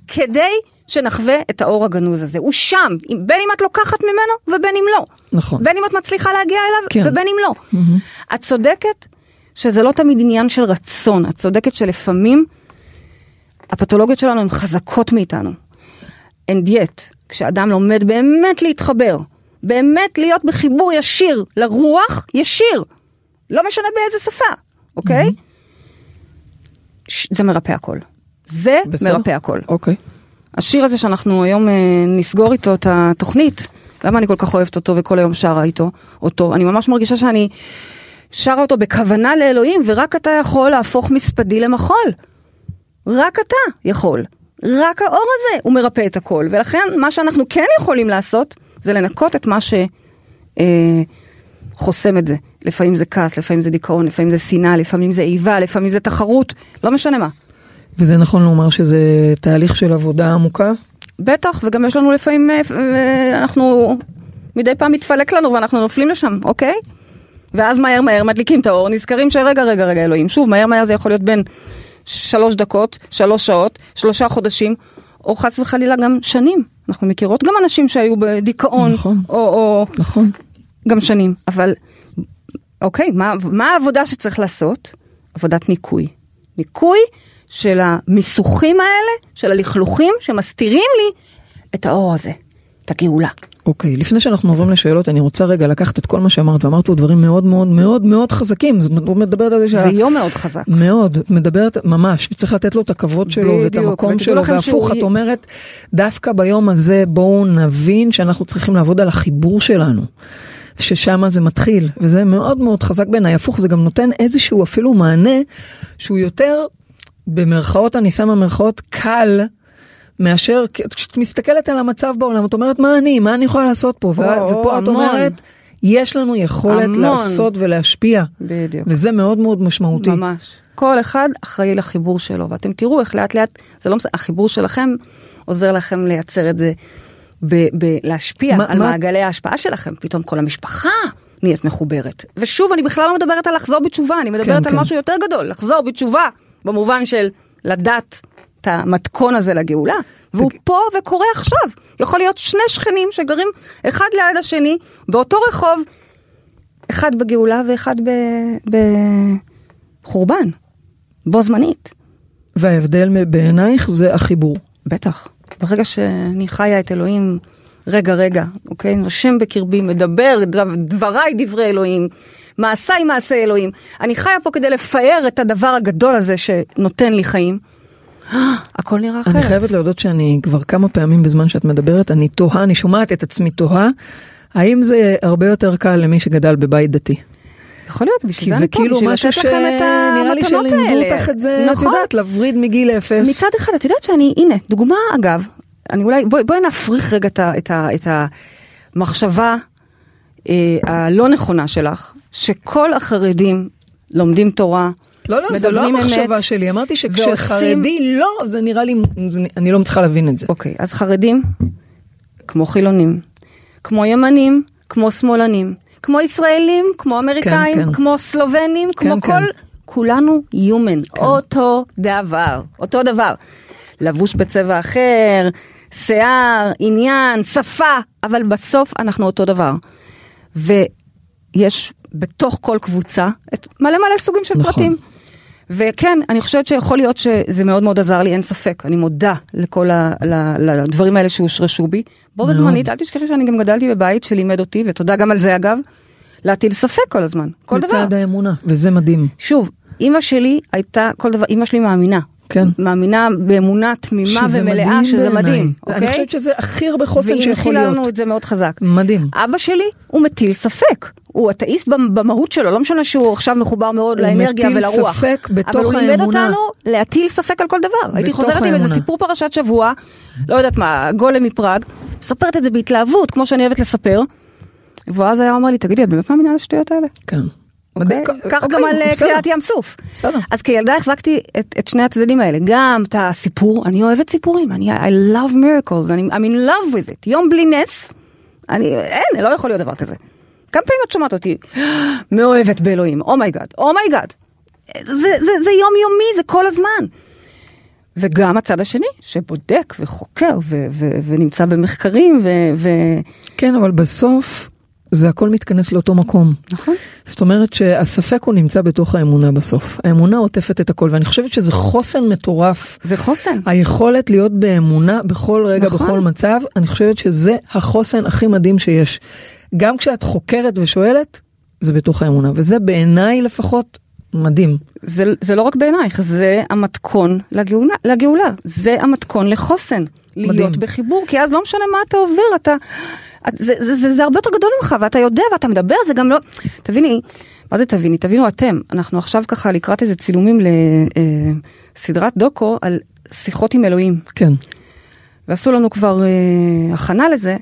כדי שנחווה את האור הגנוז הזה. הוא שם, בין אם את לוקחת ממנו ובין אם לא. נכון. בין אם את מצליחה להגיע אליו כן. ובין אם לא. את צודקת שזה לא תמיד עניין של רצון, את צודקת שלפעמים הפתולוגיות שלנו הן חזקות מאיתנו. And yet, כשאדם לומד באמת להתחבר, באמת להיות בחיבור ישיר לרוח, ישיר, לא משנה באיזה שפה, אוקיי? ש- זה מרפא הכל. זה בסדר? מרפא הכל. אוקיי. השיר הזה שאנחנו היום אה, נסגור איתו את התוכנית, למה אני כל כך אוהבת אותו וכל היום שרה איתו, אותו, אני ממש מרגישה שאני שרה אותו בכוונה לאלוהים, ורק אתה יכול להפוך מספדי למחול. רק אתה יכול. רק האור הזה הוא מרפא את הכל, ולכן מה שאנחנו כן יכולים לעשות, זה לנקות את מה שחוסם את זה. לפעמים זה כעס, לפעמים זה דיכאון, לפעמים זה שנאה, לפעמים זה איבה, לפעמים זה תחרות, לא משנה מה. וזה נכון לומר שזה תהליך של עבודה עמוקה? בטח, וגם יש לנו לפעמים, אה, אה, אנחנו מדי פעם מתפלק לנו ואנחנו נופלים לשם, אוקיי? ואז מהר מהר מדליקים את האור, נזכרים שרגע, רגע, רגע, אלוהים. שוב, מהר מהר זה יכול להיות בין שלוש דקות, שלוש שעות, שלושה חודשים, או חס וחלילה גם שנים. אנחנו מכירות גם אנשים שהיו בדיכאון, נכון. או, או נכון. גם שנים. אבל, אוקיי, מה, מה העבודה שצריך לעשות? עבודת ניקוי. ניקוי של המיסוכים האלה, של הלכלוכים שמסתירים לי את האור הזה, את הגאולה. אוקיי, לפני שאנחנו עוברים לשאלות, אני רוצה רגע לקחת את כל מה שאמרת, ואמרת פה דברים מאוד מאוד מאוד מאוד חזקים. זאת אומרת, מדברת על זה שה... זה יום מאוד חזק. מאוד, מדברת ממש, וצריך לתת לו את הכבוד שלו ואת בדיוק, המקום ותדעו שלו, והפוך, שהוא- את אומרת, דווקא ביום הזה בואו נבין שאנחנו צריכים לעבוד על החיבור שלנו. ששם זה מתחיל, וזה מאוד מאוד חזק בעיניי, הפוך, זה גם נותן איזשהו אפילו מענה שהוא יותר, במרכאות, אני שמה מרכאות, קל מאשר כשאת מסתכלת על המצב בעולם, את אומרת מה אני, מה אני יכולה לעשות פה, ו- או, ופה את המון. אומרת, יש לנו יכולת המון. לעשות ולהשפיע, בדיוק. וזה מאוד מאוד משמעותי. ממש. כל אחד אחראי לחיבור שלו, ואתם תראו איך לאט לאט, זה לא, מס- החיבור שלכם עוזר לכם לייצר את זה, ב- ב- להשפיע מה- על מה- מעגלי ההשפעה שלכם. פתאום כל המשפחה נהיית מחוברת. ושוב, אני בכלל לא מדברת על לחזור בתשובה, אני מדברת כן, על כן. משהו יותר גדול, לחזור בתשובה, במובן של לדעת את המתכון הזה לגאולה. והוא פה וקורה עכשיו. יכול להיות שני שכנים שגרים אחד ליד השני באותו רחוב, אחד בגאולה ואחד בחורבן, בו זמנית. וההבדל בעינייך זה החיבור. בטח. ברגע שאני חיה את אלוהים רגע רגע, אוקיי? נושם בקרבי, מדבר דבר- דבריי דברי אלוהים, מעשיי מעשי אלוהים. אני חיה פה כדי לפאר את הדבר הגדול הזה שנותן לי חיים. (gasps) הכל נראה אחרת. אני חייבת להודות שאני כבר כמה פעמים בזמן שאת מדברת, אני תוהה, אני שומעת את עצמי תוהה, האם זה הרבה יותר קל למי שגדל בבית דתי? יכול להיות, בשביל זה אני פה, כאילו בשביל לתת לכם את שנראה לי המתנות שלימדו האלה. אותך את זה, את נכון. יודעת, לווריד מגיל אפס. מצד אחד, את יודעת שאני, הנה, דוגמה אגב, אני אולי, בואי, בואי נפריך רגע את, ה- את, ה- את המחשבה אה, הלא נכונה שלך, שכל החרדים לומדים תורה, לא, לא, זה לא המחשבה אמת, שלי, אמרתי ועושים- שכשחרדי לא, זה נראה לי, זה- אני לא מצליחה להבין את זה. אוקיי, אז חרדים, כמו חילונים, כמו ימנים, כמו שמאלנים, כמו ישראלים, כמו אמריקאים, כן. כמו סלובנים, כמו כן. כל, כולנו human, אותו דבר, אותו דבר. לבוש בצבע אחר, שיער, עניין, שפה, אבל בסוף אנחנו אותו דבר. ויש בתוך כל קבוצה את מלא מלא סוגים של נכון. פרטים. וכן, אני חושבת שיכול להיות שזה מאוד מאוד עזר לי, אין ספק. אני מודה לכל ה, ל, לדברים האלה שהושרשו בי. בו. בזמנית, אל תשכחי שאני גם גדלתי בבית שלימד אותי, ותודה גם על זה אגב, להטיל ספק כל הזמן. כל דבר. מצד האמונה, וזה מדהים. שוב, אימא שלי הייתה, כל דבר, אימא שלי מאמינה. כן. מאמינה באמונה תמימה ומלאה, שזה בעיניי. מדהים, אני אוקיי? חושבת שזה הכי הרבה חוסן והיא שיכול הנחילה לנו להיות. את זה מאוד חזק. מדהים. אבא שלי הוא מטיל ספק, הוא אתאיסט במ- במהות שלו, לא משנה שהוא עכשיו מחובר מאוד הוא לאנרגיה מטיל ולרוח. ספק בתוך אבל הוא לימד האמונה. אותנו להטיל ספק על כל דבר. הייתי חוזרת עם איזה האמונה. סיפור פרשת שבוע, לא יודעת מה, גולם מפראג, מספרת את זה בהתלהבות, כמו שאני אוהבת לספר. ואז היה אומר לי, תגידי, את באמת מאמינה לשטויות האלה? כן. אוקיי? כך אוקיי, גם על אה, בסדר. קריעת ים סוף. בסדר. אז כילדה החזקתי את, את שני הצדדים האלה, גם את הסיפור, אני אוהבת סיפורים, אני I love miracles, אני I'm in love with it, יום בלי נס, אני, אין, לא יכול להיות דבר כזה. כמה פעמים את שומעת אותי (gasps) מאוהבת באלוהים, אומייגאד, אומייגאד. זה, זה, זה יומיומי, זה כל הזמן. וגם הצד השני, שבודק וחוקר ו, ו, ונמצא במחקרים ו... ו... כן, אבל בסוף זה הכל מתכנס לאותו מקום. נכון. זאת אומרת שהספק הוא נמצא בתוך האמונה בסוף. האמונה עוטפת את הכל, ואני חושבת שזה חוסן מטורף. זה חוסן. היכולת להיות באמונה בכל רגע, נכון. בכל מצב, אני חושבת שזה החוסן הכי מדהים שיש. גם כשאת חוקרת ושואלת, זה בתוך האמונה, וזה בעיניי לפחות מדהים. זה, זה לא רק בעינייך, זה המתכון לגאולה, לגאולה. זה המתכון לחוסן. להיות מדהים. בחיבור, כי אז לא משנה מה אתה עובר, אתה... את- זה, זה, זה, זה הרבה יותר גדול ממך, ואתה יודע ואתה מדבר, זה גם לא... תביני, מה זה תביני? תבינו אתם, אנחנו עכשיו ככה לקראת איזה צילומים לסדרת דוקו על שיחות עם אלוהים. כן. ועשו לנו כבר אה, הכנה לזה,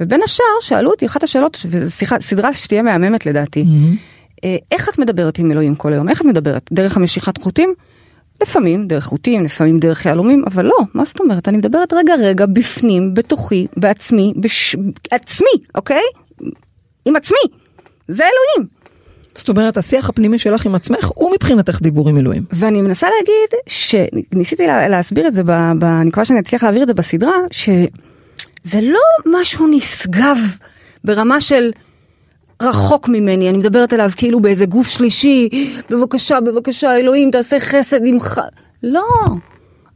ובין השאר שאלו אותי, אחת השאלות, ושיחה, סדרה שתהיה מהממת לדעתי, אה, איך את מדברת עם אלוהים כל היום? איך את מדברת? דרך המשיכת חוטים? לפעמים דרך חוטים, לפעמים דרך יהלומים, אבל לא, מה זאת אומרת? אני מדברת רגע רגע בפנים, בתוכי, בעצמי, בש... עצמי, אוקיי? עם עצמי. זה אלוהים. זאת אומרת, השיח הפנימי שלך עם עצמך הוא מבחינתך דיבור עם אלוהים. ואני מנסה להגיד שניסיתי לה, להסביר את זה, ב, ב, אני מקווה שאני אצליח להעביר את זה בסדרה, שזה לא משהו נשגב ברמה של רחוק ממני, אני מדברת אליו כאילו באיזה גוף שלישי, בבקשה, בבקשה, אלוהים, תעשה חסד עמך. לא,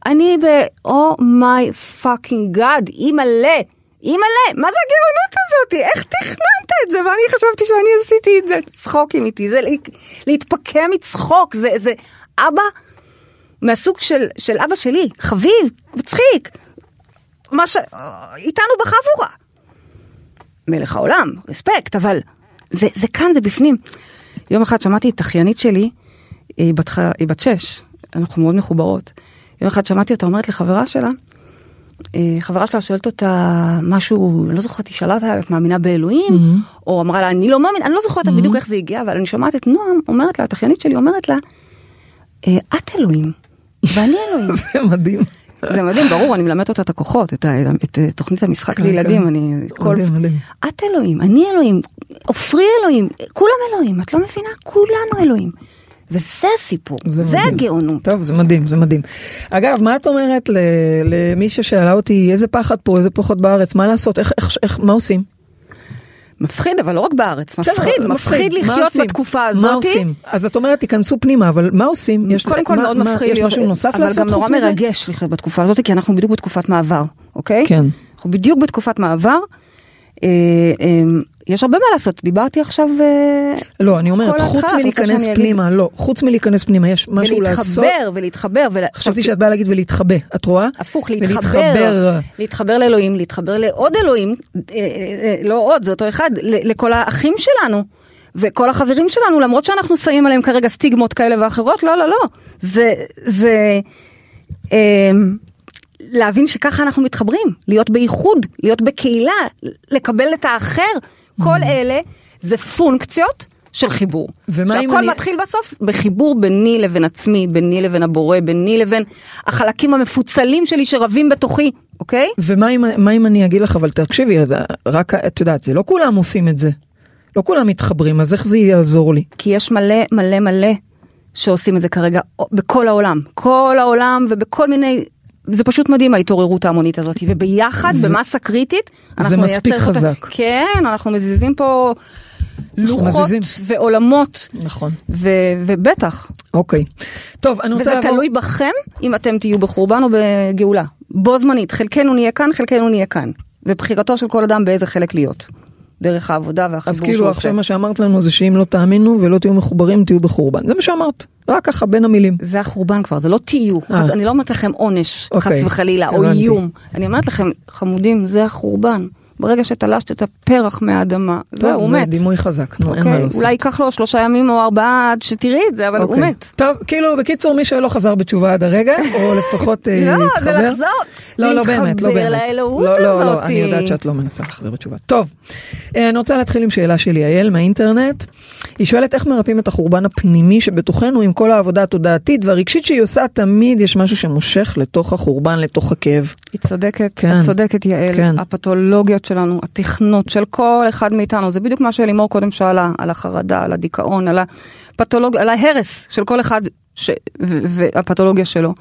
אני ב... Oh my fucking god, אימא'לה, אימא'לה, מה זה הגאונות הזאתי? איך תכננת את זה? ואני חשבתי שאני עשיתי את זה, צחוקים איתי, זה לה- להתפקע מצחוק, זה, זה אבא מהסוג של, של אבא שלי, חביב, מצחיק, מה ש... איתנו בחבורה. מלך העולם, רספקט, אבל זה, זה כאן, זה בפנים. יום אחד שמעתי את אחיינית שלי, היא בת, היא בת שש, אנחנו מאוד מחוברות. יום אחד שמעתי אותה אומרת לחברה שלה, אה, חברה שלה שואלת אותה משהו, לא זוכרת, היא שאלה אותה, את מאמינה באלוהים? Mm-hmm. או אמרה לה, אני לא מאמינה, אני לא זוכרת בדיוק איך זה הגיע, אבל אני שומעת את נועם אומרת לה, התחיינית שלי אומרת לה, "אה, את אלוהים, ואני אלוהים. (laughs) זה מדהים. זה מדהים, ברור, אני מלמדת אותה את הכוחות, את, ה- את אה, תוכנית המשחק כן, לילדים, כן. אני... כל... את אלוהים, אני אלוהים, עופרי אלוהים, כולם אלוהים, את לא מבינה? כולנו אלוהים. וזה הסיפור, זה, זה מדהים. הגאונות. טוב, זה מדהים, זה מדהים. אגב, מה את אומרת למי ששאלה אותי, איזה פחד פה, איזה פחות בארץ, מה לעשות, איך, איך, איך, מה עושים? מפחיד, אבל לא רק בארץ, מפחיד, מפחיד מה לחיות? בתקופה מה הזאת. עושים? אז את אומרת, תיכנסו פנימה, אבל מה עושים? יש- קודם כל מה- מאוד מה- מפחיד יש להיות, משהו נוסף אבל לעשות גם נורא חוץ מזה? מרגש לחיות בתקופה הזאת, כי אנחנו בדיוק בתקופת מעבר, אוקיי? כן. אנחנו בדיוק בתקופת מעבר. אה, אה, יש הרבה מה לעשות, דיברתי עכשיו... אה, לא, אני אומרת, חוץ מלהיכנס? פנימה, לא, חוץ מלהיכנס פנימה, יש משהו לעשות. ולהתחבר, ולהתחבר. ול- חשבתי שאת באה להגיד ולהתחבא, את רואה? הפוך. להתחבר, להתחבר לאלוהים, להתחבר לעוד אלוהים, אה, לא עוד, זה אותו אחד, לכל האחים שלנו. וכל החברים שלנו, למרות שאנחנו שמים עליהם כרגע סטיגמות כאלה ואחרות, לא, לא, לא. זה, זה, אה, להבין שככה אנחנו מתחברים, להיות באיחוד, להיות בקהילה, לקבל את האחר, כל אלה זה פונקציות של חיבור. ומה אם שהכל אני- מתחיל בסוף בחיבור ביני לבין עצמי, ביני לבין הבורא, ביני לבין החלקים המפוצלים שלי שרבים בתוכי, אוקיי? ומה אם, אם אני אגיד לך, אבל תקשיבי, רק, את יודעת, זה לא כולם עושים את זה. לא כולם מתחברים, אז איך זה יעזור לי? כי יש מלא מלא מלא שעושים את זה כרגע בכל העולם, כל העולם ובכל מיני, זה פשוט מדהים ההתעוררות ההמונית הזאת, וביחד במסה קריטית, אנחנו מספיק נייצר אותה- חזק. כן, אנחנו מזיזים פה לוחות מזיזים. ועולמות, נכון. ו- ובטח, אוקיי. טוב, אני רוצה וזה לעבור... תלוי בכם אם אתם תהיו בחורבן או בגאולה. בו זמנית, חלקנו נהיה כאן, חלקנו נהיה כאן. ובחירתו של כל אדם באיזה חלק להיות. דרך העבודה והחיבור אז שהוא כאילו. עכשיו מה שאמרת לנו זה שאם לא תאמינו ולא תהיו מחוברים תהיו בחורבן. זה מה שאמרת. רק ככה בין המילים. זה החורבן כבר, זה לא תהיו, אה. חס, אני לא אומרת לכם עונש, אוקיי, חס וחלילה, או הבנתי. איום. אני אומרת לכם, חמודים, זה החורבן. ברגע שתלשת את הפרח מהאדמה, זהו, הוא זה מת. דימוי חזק, נו, אין מה אוקיי, לעשות. אולי ייקח לו שלושה ימים או ארבעה עד שתראי את זה, אבל הוא אוקיי. מת. טוב, כאילו בקיצור מי שלא חזר בתשובה עד הרגע, או לפחות אה, (laughs) לא. זה לחזור, לא, לא באמת, לא להתחבר באמת. לאלוהות לא, לא, לא, הזאתי. אני יודעת שאת לא מנסה לחזור בתשובה. טוב, אה, אני רוצה להתחיל עם שאלה של יעל מהאינטרנט. היא שואלת איך מרפאים את החורבן הפנימי שבתוכנו עם כל העבודה התודעתית והרגשית שהיא עושה, תמיד יש משהו שמושך לתוך החורבן, לתוך הכאב. היא צודקת, כן, את צודקת יעל, כן. הפתולוגיות שלנו, התכנות של כל אחד מאיתנו, זה בדיוק מה שלימור קודם שאלה, על החרדה, על הדיכאון, על הפתולוגיה, על ההרס של כל אחד ש... והפתולוגיה שלו.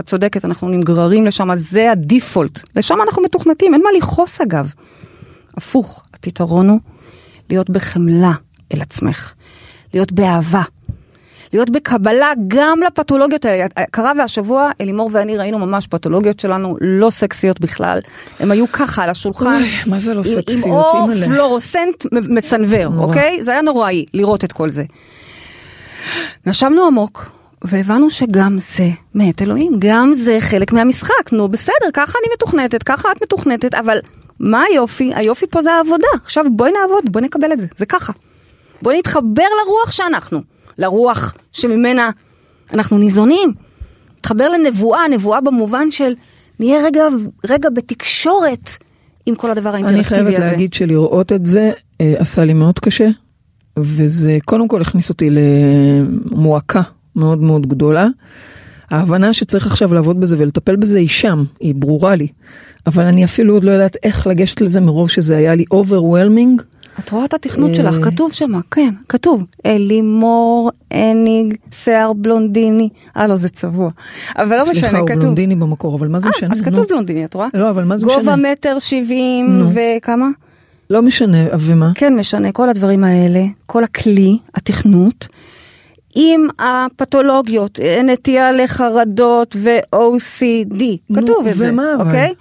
את צודקת, אנחנו נגררים לשם, זה הדיפולט, לשם אנחנו מתוכנתים, אין מה לכעוס אגב. הפוך, הפתרון הוא להיות בחמלה אל עצמך, להיות באהבה. להיות בקבלה גם לפתולוגיות האלה. קרה והשבוע אלימור ואני ראינו ממש פתולוגיות שלנו לא סקסיות בכלל. הם היו ככה על השולחן. אוי, מה זה לא סקסיות, עם אור. פלורוסנט מסנוור. אוקיי? זה היה נוראי לראות את כל זה. נשמנו עמוק. והבנו שגם זה מאת אלוהים, גם זה חלק מהמשחק, נו בסדר, ככה אני מתוכנתת, ככה את מתוכנתת, אבל מה היופי? היופי פה זה העבודה. עכשיו בואי נעבוד, בואי נקבל את זה, זה ככה. בואי נתחבר לרוח שאנחנו, לרוח שממנה אנחנו ניזונים. נתחבר לנבואה, נבואה במובן של נהיה רגע, רגע בתקשורת עם כל הדבר אני האינטראקטיבי הזה. חייבת להגיד שלראות את זה אה, עשה לי מאוד קשה, וזה קודם כל הכניס אותי למועקה מאוד מאוד גדולה. ההבנה שצריך עכשיו לעבוד בזה ולטפל בזה היא שם, היא ברורה לי. אבל אני אפילו עוד לא יודעת איך לגשת לזה מרוב שזה היה לי overwhelming. את רואה את התכנות אה, שלך, כתוב שמה, כן, כתוב. אלימור, הניג, שיער בלונדיני. אה, לא, זה צבוע. אבל לא סליחה, משנה, הוא כתוב. בלונדיני במקור, אבל מה זה אה, משנה? אז. כתוב בלונדיני, את רואה? לא, אבל מה זה גובה משנה? מטר שבעים. וכמה? לא משנה, ומה? כן משנה, כל הדברים האלה, כל הכלי, התכנות, עם הפתולוגיות, אה, נטייה לחרדות ו-OCD, כתוב את זה? אוקיי?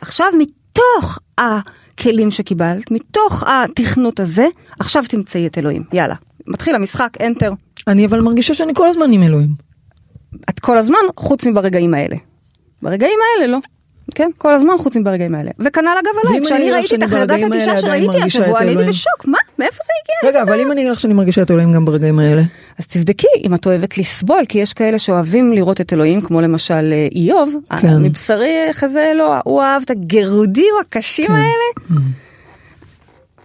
עכשיו מתוך הכלים שקיבלת, מתוך התכנות הזה, עכשיו תמצאי את אלוהים, יאללה. מתחיל המשחק, enter. אני אבל מרגישה שאני כל הזמן עם אלוהים. את כל הזמן, חוץ מברגעים האלה. ברגעים האלה לא. כן, כל הזמן חוץ מברגעים האלה. וכנ"ל אגב עליי, אני כשאני ראיתי את החרדת עדיין שראיתי השבוע, אני הייתי? בשוק, מה? מאיפה זה הגיע? רגע, אבל אם אני אגיד לך שאני מרגישה את אלוהים גם ברגעים האלה. אז תבדקי אם את אוהבת לסבול, כי יש כאלה שאוהבים לראות את אלוהים, כמו למשל אה, איוב, כן. מבשרי חזה אלוה, הוא אהב את הגירודים הקשים האלה.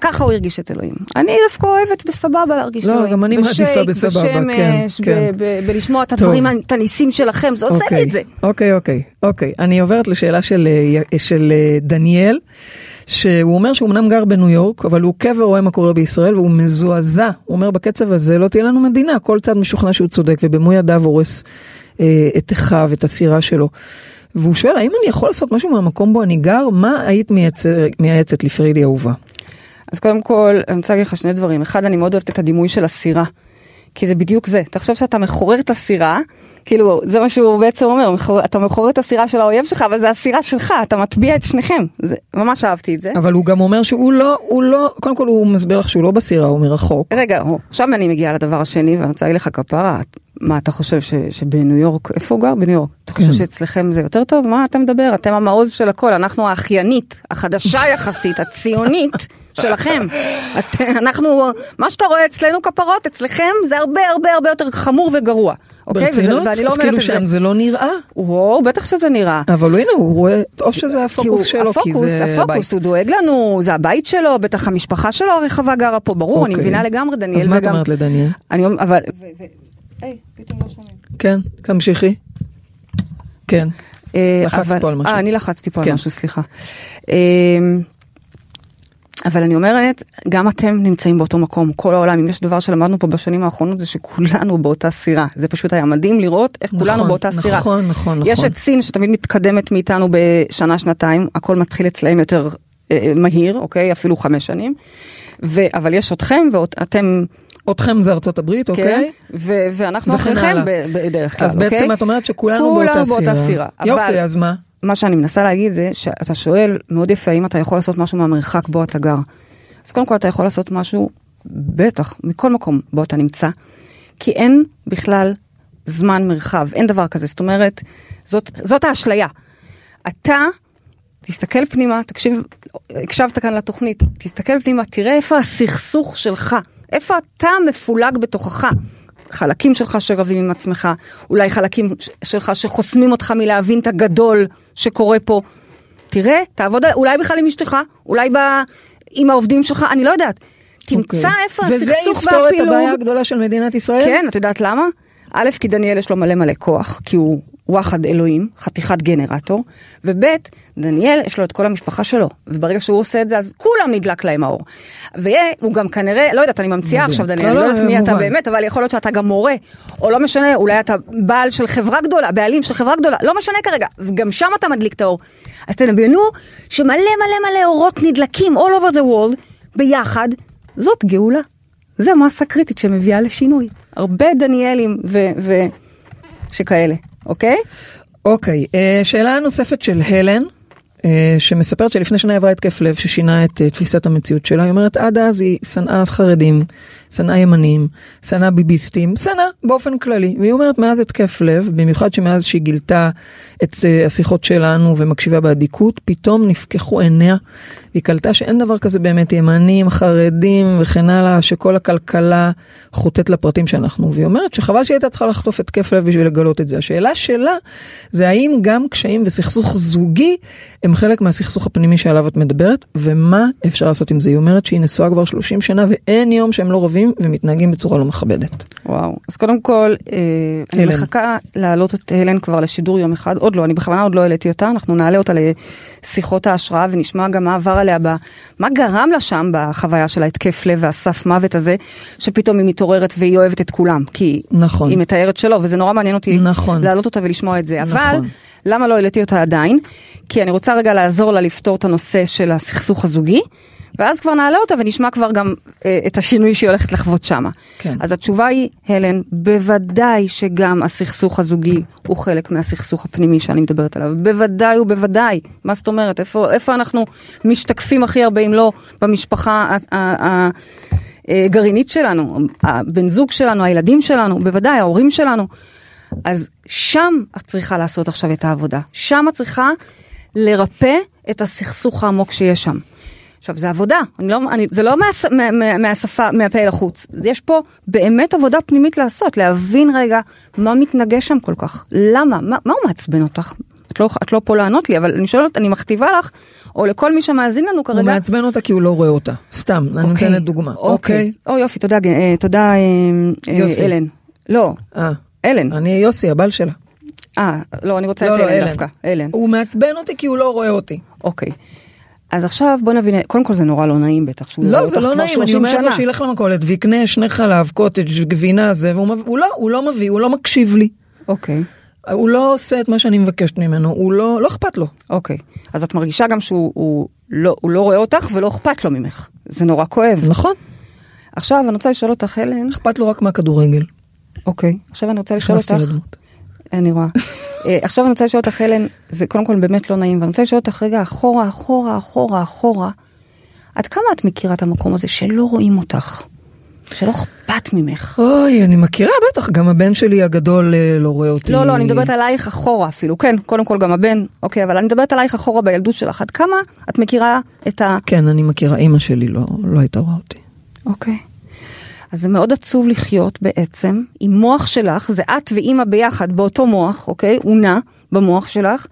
ככה הוא הרגיש את אלוהים. אני דווקא אוהבת בסבבה להרגיש לא, אלוהים. גם אני מעדיפה בסבבה, כן, בשמש, כן. ב- ב- בלשמוע את. הדברים, את הניסים שלכם, זה עושה לי את זה. אוקיי, אוקיי, אוקיי. אני עוברת לשאלה של, אה, של אה, דניאל, שהוא אומר שהוא אמנם גר בניו יורק, אבל הוא עוקב ורואה מה קורה בישראל, והוא מזועזע. הוא אומר, בקצב הזה לא תהיה לנו מדינה, כל צד משוכנע שהוא צודק, ובמו ידיו הורס אה, את אחיו, את הסירה שלו. והוא שואל, האם אני יכול לעשות משהו מהמקום בו אני גר? מה היית מייצר, מייעצת לפרידי אהובה? אז קודם כל, אני רוצה להגיד לך שני דברים. אחד, אני מאוד אוהבת את הדימוי של הסירה. כי זה בדיוק זה. תחשוב שאתה מחורר את הסירה, כאילו, זה מה שהוא בעצם אומר, אתה מחורר את הסירה של האויב שלך, אבל זה הסירה שלך, אתה מטביע את שניכם. זה, ממש אהבתי את זה. אבל הוא גם אומר שהוא לא, הוא לא, קודם כל הוא מסביר לך שהוא לא בסירה, הוא מרחוק. רגע, עכשיו אני מגיעה לדבר השני, ואני רוצה להגיד לך כפרה, מה אתה חושב ש, שבניו יורק, איפה הוא גר? בניו יורק. אתה חושב כן. שאצלכם זה יותר טוב? מה אתה מדבר? אתם המעוז של הכל, אנחנו האחיינית, החדשה יחסית, הציונית שלכם. את, אנחנו, מה שאתה רואה אצלנו כפרות, אצלכם זה הרבה הרבה הרבה יותר חמור וגרוע. אוקיי? ברצינות? ואני לא אז אומרת כאילו את זה. שם זה לא נראה? וואו, בטח שזה נראה. אבל הנה הוא רואה, או שזה הפוקוס שלו, כי הפוקוס, זה הפוקוס, בית. הוא דואג לנו, זה הבית שלו, בטח המשפחה שלו הרחבה גרה פה, ברור, אני אוקיי. מבינה לגמרי, דניאל, אז מה את אומרת לדניאל? אני אומר, אבל... היי, פתאום לא שומעים. כן, תמשיכי. כן. אה, לחצת פה על משהו. אה, אני לחצתי פה כן. על משהו, סליחה. אה, אבל אני אומרת, גם אתם נמצאים באותו מקום, כל העולם, אם יש דבר שלמדנו פה בשנים האחרונות זה שכולנו באותה סירה. זה פשוט היה מדהים לראות איך כולנו נכון, באותה סירה. נכון, נכון, נכון. יש את סין שתמיד מתקדמת מאיתנו בשנה, שנתיים, הכל מתחיל אצלהם יותר אה, מהיר, אוקיי? אפילו חמש שנים. ו- אבל יש אתכם ואתם, אתכם זה ארצות הברית, כן, אוקיי? ו- ואנחנו אחריכם בדרך כלל, אז אוקיי? בעצם את אומרת שכולנו כולנו באותה באותה סירה. סירה, אבל- יופי, אז מה? מה שאני מנסה להגיד זה שאתה שואל מאוד יפה האם אתה יכול לעשות משהו מהמרחק בו אתה גר. אז קודם כל אתה יכול לעשות משהו, בטח, מכל מקום בו אתה נמצא, כי אין בכלל זמן מרחב, אין דבר כזה, זאת אומרת, זאת, זאת האשליה. אתה, תסתכל פנימה, תקשיב, הקשבת כאן לתוכנית, תסתכל פנימה, תראה איפה הסכסוך שלך, איפה אתה מפולג בתוכך. חלקים שלך שרבים עם עצמך, אולי חלקים שלך שחוסמים אותך מלהבין את הגדול שקורה פה. תראה, תעבוד, אולי בכלל עם אשתך, אולי ב... עם העובדים שלך, אני לא יודעת. תמצא אוקיי. איפה וזה הסכסוך יפתור את והפילוג. הבעיה הגדולה של מדינת ישראל? כן, את יודעת למה? א', כי דניאל יש לו מלא מלא כוח, כי הוא וואחד אלוהים, חתיכת גנרטור, וב', דניאל יש לו את כל המשפחה שלו, וברגע שהוא עושה את זה, אז כולם נדלק להם האור. והוא גם כנראה, לא יודעת, אני ממציאה. עכשיו, דניאל, לא, אני לא לא, יודעת מי אתה. באמת, אבל יכול להיות שאתה גם מורה, או לא משנה, אולי אתה בעל של חברה גדולה, בעלים של חברה גדולה, לא משנה כרגע, וגם שם אתה מדליק את האור. אז תדמיינו שמלא מלא מלא אורות נדלקים all over the world, ביחד, זאת גאולה. זה מסה קריטית שמביאה לשינוי. הרבה דניאלים ו... ו... שכאלה, אוקיי? אוקיי, אה, שאלה נוספת של הלן, שמספרת שלפני שנה עברה התקף לב ששינה את אה, תפיסת המציאות שלה. היא אומרת, עד אז היא שנאה חרדים, שנאה ימנים, שנאה ביביסטים, שנאה באופן כללי. והיא אומרת, מאז התקף לב, במיוחד שמאז שהיא גילתה את אה, השיחות שלנו ומקשיבה באדיקות, פתאום נפקחו עיניה. והיא קלטה שאין דבר כזה באמת ימנים, חרדים וכן הלאה, שכל הכלכלה חוטאת לפרטים שאנחנו. והיא אומרת שחבל שהיא הייתה צריכה לחטוף התקף לב בשביל לגלות את זה. השאלה שלה זה האם גם קשיים וסכסוך זוגי הם חלק מהסכסוך הפנימי שעליו את מדברת, ומה אפשר לעשות עם זה. היא אומרת שהיא נשואה כבר 30 שנה ואין יום שהם לא רבים ומתנהגים בצורה לא מכבדת. וואו. אז קודם כל, אה, אני. מחכה להעלות את הלן כבר לשידור יום אחד, עוד לא, אני בכוונה עוד לא העליתי אותה, אנחנו נעלה אותה לשיחות ההשראה ונשמע גם מה עבר עליה, ב, מה גרם לה שם בחוויה של ההתקף לב והסף מוות הזה, שפתאום היא מתעוררת והיא אוהבת את כולם, כי נכון. היא מתארת שלא, וזה נורא מעניין אותי נכון. להעלות אותה ולשמוע את זה. אבל נכון. למה לא העליתי אותה עדיין? כי אני רוצה רגע לעזור לה לפתור את הנושא של הסכסוך הזוגי. ואז כבר נעלה אותה ונשמע כבר גם אה, את השינוי שהיא הולכת לחוות שמה. כן. אז התשובה היא, הלן, בוודאי שגם הסכסוך הזוגי הוא חלק מהסכסוך הפנימי שאני מדברת עליו. בוודאי ובוודאי. מה זאת אומרת? איפה, איפה אנחנו משתקפים הכי הרבה, אם לא במשפחה הגרעינית שלנו, הבן זוג שלנו, הילדים שלנו, בוודאי, ההורים שלנו. אז שם את צריכה לעשות עכשיו את העבודה. שם את צריכה לרפא את הסכסוך העמוק שיש שם. עכשיו, זה עבודה, אני לא, אני, זה לא מהס, מה, מה, מהשפה, מהפה לחוץ. יש פה באמת עבודה פנימית לעשות, להבין רגע מה מתנגש שם כל כך. למה? מה, מה הוא מעצבן אותך? את לא, את לא פה לענות לי, אבל אני שואלת, אני מכתיבה לך, או לכל מי שמאזין לנו כרגע. הוא מעצבן אותה כי הוא לא רואה אותה. סתם, אני אוקיי, נותנת דוגמה. אוקיי. או יופי, תודה, אה, תודה אה, יוסי. אלן. לא, אה, אלן. אני יוסי, הבעל שלה. אה, לא, אני רוצה לא, את לא, אלן אלן. דווקא. אלן. הוא מעצבן אותי כי הוא לא רואה אותי. אוקיי. אז עכשיו בוא נבין, קודם כל זה נורא לא נעים בטח שהוא לא, זה לא נעים, אני 30 אומרת לו. שילך למכולת ויקנה שני חלב, קוטג', גבינה, זה, והוא הוא לא, הוא לא מביא, הוא לא מקשיב לי. אוקיי, הוא לא עושה את מה שאני מבקשת ממנו, הוא לא, לא אכפת לו. אוקיי. אז את מרגישה גם שהוא הוא לא, הוא לא רואה אותך ולא אכפת לו ממך. זה נורא כואב. נכון, עכשיו אני רוצה לשאול אותך, אלן, אכפת לו רק מהכדורגל. אוקיי, עכשיו אני רוצה לשאול אותך, לדמות. אני רואה. (laughs) אה, עכשיו אני רוצה לשאול אותך, אלן, זה קודם כל באמת לא נעים, ואני רוצה לשאול אותך רגע אחורה, אחורה, אחורה, אחורה. עד כמה את מכירה את המקום הזה שלא רואים אותך? שלא אכפת ממך? אוי, אני מכירה בטח, גם הבן שלי הגדול אה, לא רואה אותי. לא, לא, אני מדברת עלייך אחורה אפילו, כן, קודם כל גם הבן, אוקיי, אבל אני מדברת עלייך אחורה בילדות שלך, עד כמה את מכירה את ה... כן, אני מכירה, אימא שלי לא, לא הייתה רואה אותי. אוקיי. אז זה מאוד עצוב לחיות בעצם עם מוח שלך, זה את ואימא ביחד באותו מוח, אוקיי? הוא נע במוח שלך,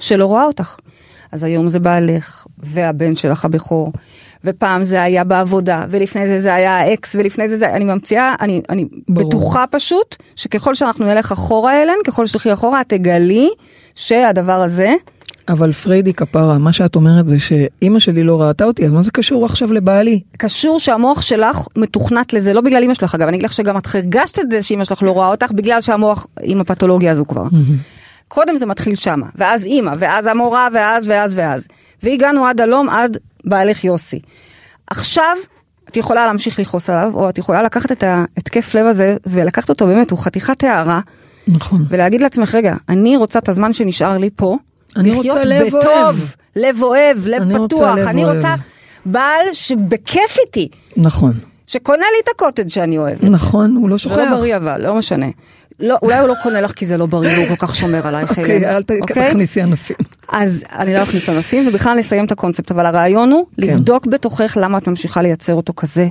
שלא רואה אותך. אז היום זה בעלך, והבן שלך הבכור, ופעם זה היה בעבודה, ולפני זה זה היה האקס, ולפני זה זה, אני ממציאה, אני, אני ברור. בטוחה פשוט, שככל שאנחנו נלך אחורה אליהן, ככל שתלכי אחורה, את תגלי שהדבר הזה, אבל פריידי כפרה, מה שאת אומרת זה שאימא שלי לא ראתה אותי, אז מה זה קשור עכשיו לבעלי? קשור שהמוח שלך מתוכנת לזה, לא בגלל אמא שלך אגב, אני אגיד לך שגם את הרגשת את זה שאמא שלך לא רואה אותך, בגלל שהמוח עם הפתולוגיה הזו כבר. קודם זה מתחיל שמה, ואז אימא, ואז המורה, ואז ואז ואז. והגענו עד הלום, עד בעלך יוסי. עכשיו, את יכולה להמשיך לכעוס עליו, או את יכולה לקחת את ההתקף לב הזה, ולקחת אותו באמת, הוא חתיכת הערה, נכון. ולהגיד לעצמך, רגע, אני רוצה את הזמן שנשאר לי פה, אני לחיות רוצה לב בטוב, אוהב. לב אוהב, לב אני רוצה פתוח, לב אני אוהב. רוצה בעל שבכיף איתי, נכון. שקונה לי את הקוטג' שאני אוהבת. נכון, הוא לא שוכח. זה לא בריא אבל, לא משנה. לא, אולי הוא לא קונה לך כי זה לא בריא והוא כל כך שומר עלייך. אוקיי, אל אוקיי? תכניסי ענפים. אז אני לא אכניס ענפים ובכלל נסיים את הקונספט, אבל הרעיון הוא כן. לבדוק בתוכך למה את ממשיכה לייצר אותו כזה,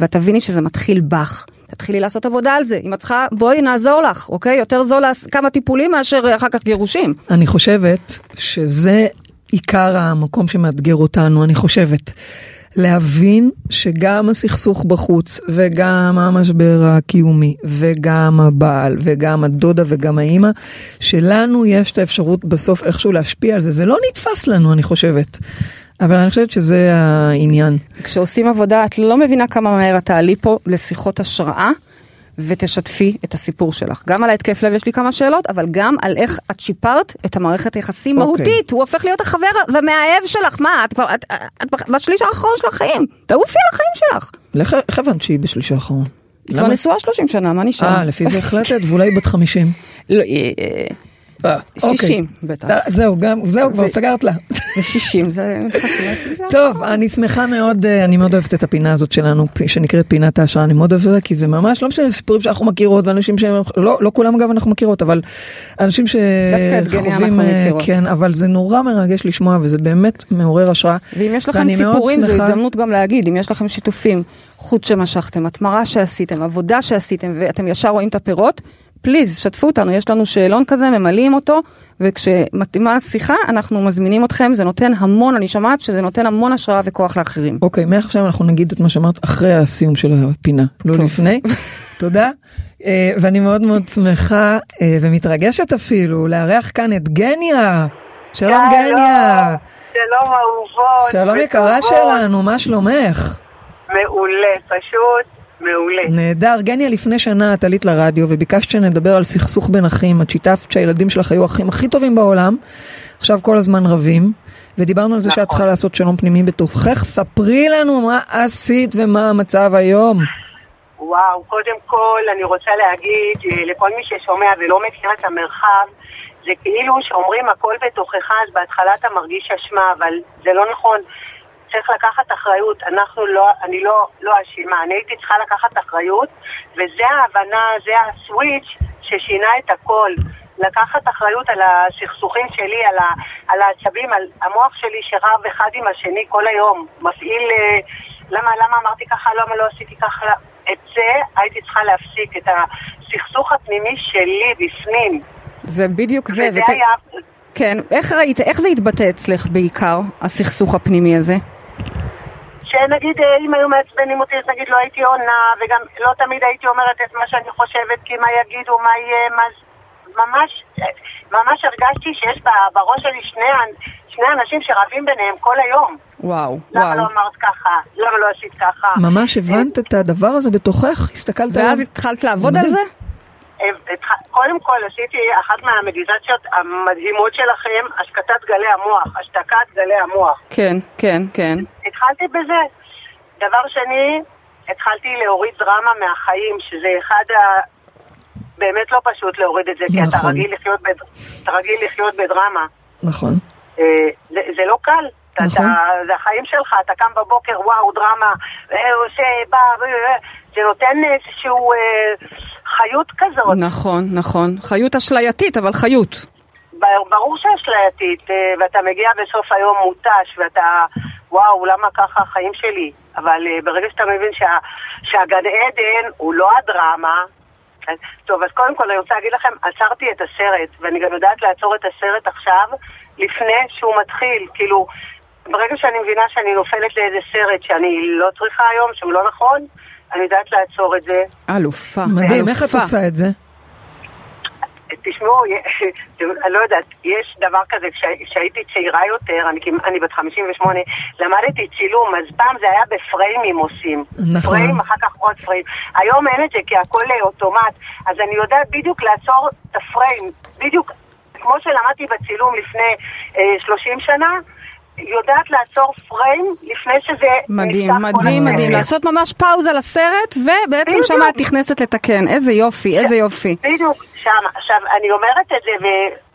ואת תביני שזה מתחיל בך. תתחילי לעשות עבודה על זה, אם את צריכה, בואי נעזור לך, אוקיי? יותר זול כמה טיפולים מאשר אחר כך גירושים. אני חושבת שזה עיקר המקום שמאתגר אותנו, אני חושבת. להבין שגם הסכסוך בחוץ וגם המשבר הקיומי וגם הבעל וגם הדודה וגם האימא, שלנו יש את האפשרות בסוף איכשהו להשפיע על זה. זה לא נתפס לנו, אני חושבת. אבל אני חושבת שזה העניין. כשעושים עבודה, את לא מבינה כמה מהר את תעלי פה לשיחות השראה. ותשתפי את הסיפור שלך. גם על ההתקף לב יש לי כמה שאלות, אבל גם על איך את שיפרת את המערכת היחסים אוקיי. מהותית. הוא הופך להיות החבר והמאהב שלך. מה, את כבר, את, את, את בשליש האחרון של החיים. תעופי על החיים שלך. לך- איך הבנת שהיא בשלישי האחרון? היא כבר? נשואה 30 שנה, מה נשאר? אה, לפי זה החלטת, ואולי בת 50. לא, אה, אה, אה, 60 אוקיי. בטח. אה, זהו, גם, זהו, כבר סגרת לה. זה (laughs) 60, זה. טוב, אני שמחה מאוד, אה, אני מאוד אוהבת את הפינה הזאת שלנו, שנקראת פינת ההשראה, אני מאוד אוהבת את זה, כי זה ממש, לא משנה, סיפורים שאנחנו מכירות, ואנשים שהם, לא, לא כולם אגב אנחנו מכירות, אבל אנשים שחווים, אה. כן, אבל זה נורא מרגש לשמוע, וזה באמת מעורר השראה. ואם יש לכם סיפורים, זו הזדמנות גם להגיד, אם יש לכם שיתופים, חוט שמשכתם, התמרה שעשיתם, עבודה שעשיתם, ואתם ישר רואים את הפירות, פליז, שתפו אותנו, יש לנו שאלון כזה, ממלאים אותו, וכשמתאימה השיחה, אנחנו מזמינים אתכם, זה נותן המון, אני שומעת שזה נותן המון השראה וכוח לאחרים. אוקיי, מעכשיו אנחנו נגיד את מה שאמרת אחרי הסיום של הפינה, לא טוב. לפני. (laughs) תודה. אה, ואני מאוד מאוד שמחה אה, ומתרגשת אפילו לארח כאן את גניה. שלום גניה. שלום אהובות. שלום יקרה. שלנו, מה שלומך? מעולה, פשוט מעולה. נהדר. גניה, לפני שנה את עלית לרדיו וביקשת שנדבר על סכסוך בין אחים. את שיתפת שהילדים שלך היו האחים הכי טובים בעולם, עכשיו כל הזמן רבים, ודיברנו על זה שאת נכון. צריכה לעשות שלום פנימי בתוכך. ספרי לנו מה עשית ומה המצב היום. וואו, קודם כל אני רוצה להגיד אה, לכל מי ששומע ולא מכיר את המרחב, זה כאילו שאומרים הכל בתוכך, אז בהתחלה אתה מרגיש אשמה, אבל זה לא נכון. צריך לקחת אחריות. אנחנו לא, אני לא, לא אשמה, אני הייתי צריכה לקחת אחריות, וזה ההבנה, זה הסוויץ' ששינה את הכל. לקחת אחריות על הסכסוכים שלי, על, ה, על העצבים, על המוח שלי שרב אחד עם השני כל היום, מפעיל אה, למה, למה אמרתי ככה, למה לא עשיתי ככה, את זה הייתי צריכה להפסיק, את הסכסוך הפנימי שלי בפנים. זה בדיוק זה. וזה ות... היה... כן, איך ראית, איך זה התבטא אצלך בעיקר, הסכסוך הפנימי הזה? שנגיד אה, אם היו מעצבנים אותי אז נגיד לא הייתי עונה וגם לא תמיד הייתי אומרת את מה שאני חושבת כי מה יגידו, מה יהיה, מה... ממש, ממש הרגשתי שיש בראש שלי שני, שני אנשים שרבים ביניהם כל היום. וואו, למה וואו. למה לא אמרת ככה? למה לא עשית ככה? ממש הבנת את הדבר הזה בתוכך? הסתכלת עליו? ואז התחלת לעבוד על זה? קודם כל עשיתי אחת מהמדיטציות המדהימות שלכם, השקטת גלי המוח, השתקת גלי המוח. כן, כן, כן. התחלתי בזה. דבר שני, התחלתי להוריד דרמה מהחיים, שזה אחד ה... באמת לא פשוט להוריד את זה, נכון. כי אתה נכון. רגיל לחיות, בד... אתה רגיל לחיות בדרמה. נכון. אה, זה, זה לא קל. נכון. אתה, זה החיים שלך, אתה קם בבוקר, וואו, דרמה, אה, עושה, בא, זה נותן איזשהו אה, חיות כזאת. נכון, נכון. חיות אשלייתית, אבל חיות. ברור שאשלייתית, אה, ואתה מגיע בסוף היום מותש, ואתה, וואו, למה ככה החיים שלי? אבל אה, ברגע שאתה מבין שה, שהגן עדן הוא לא הדרמה, טוב, אז קודם כל אני רוצה להגיד לכם, עצרתי את הסרט, ואני גם יודעת לעצור את הסרט עכשיו, לפני שהוא מתחיל, כאילו, ברגע שאני מבינה שאני נופלת לאיזה סרט שאני לא צריכה היום, שהוא לא נכון, אני יודעת לעצור את זה. אלופה. מדהים, איך את עושה את זה? תשמעו, (laughs) אני לא יודעת, יש דבר כזה, כשהייתי צעירה יותר, אני, אני בת 58, למדתי צילום, אז פעם זה היה בפריימים עושים. נכון. פריים, אחר כך עוד פריים. היום אין את זה, כי הכל אוטומט, אז אני יודעת בדיוק לעצור את הפריים, בדיוק כמו שלמדתי בצילום לפני אה, 30 שנה, יודעת לעצור פריים לפני שזה... מדהים, מדהים, מדהים. לעשות ממש פאוזה לסרט, ובעצם שם את נכנסת לתקן. איזה יופי, איזה יופי. בדיוק, שם. עכשיו, אני אומרת את זה,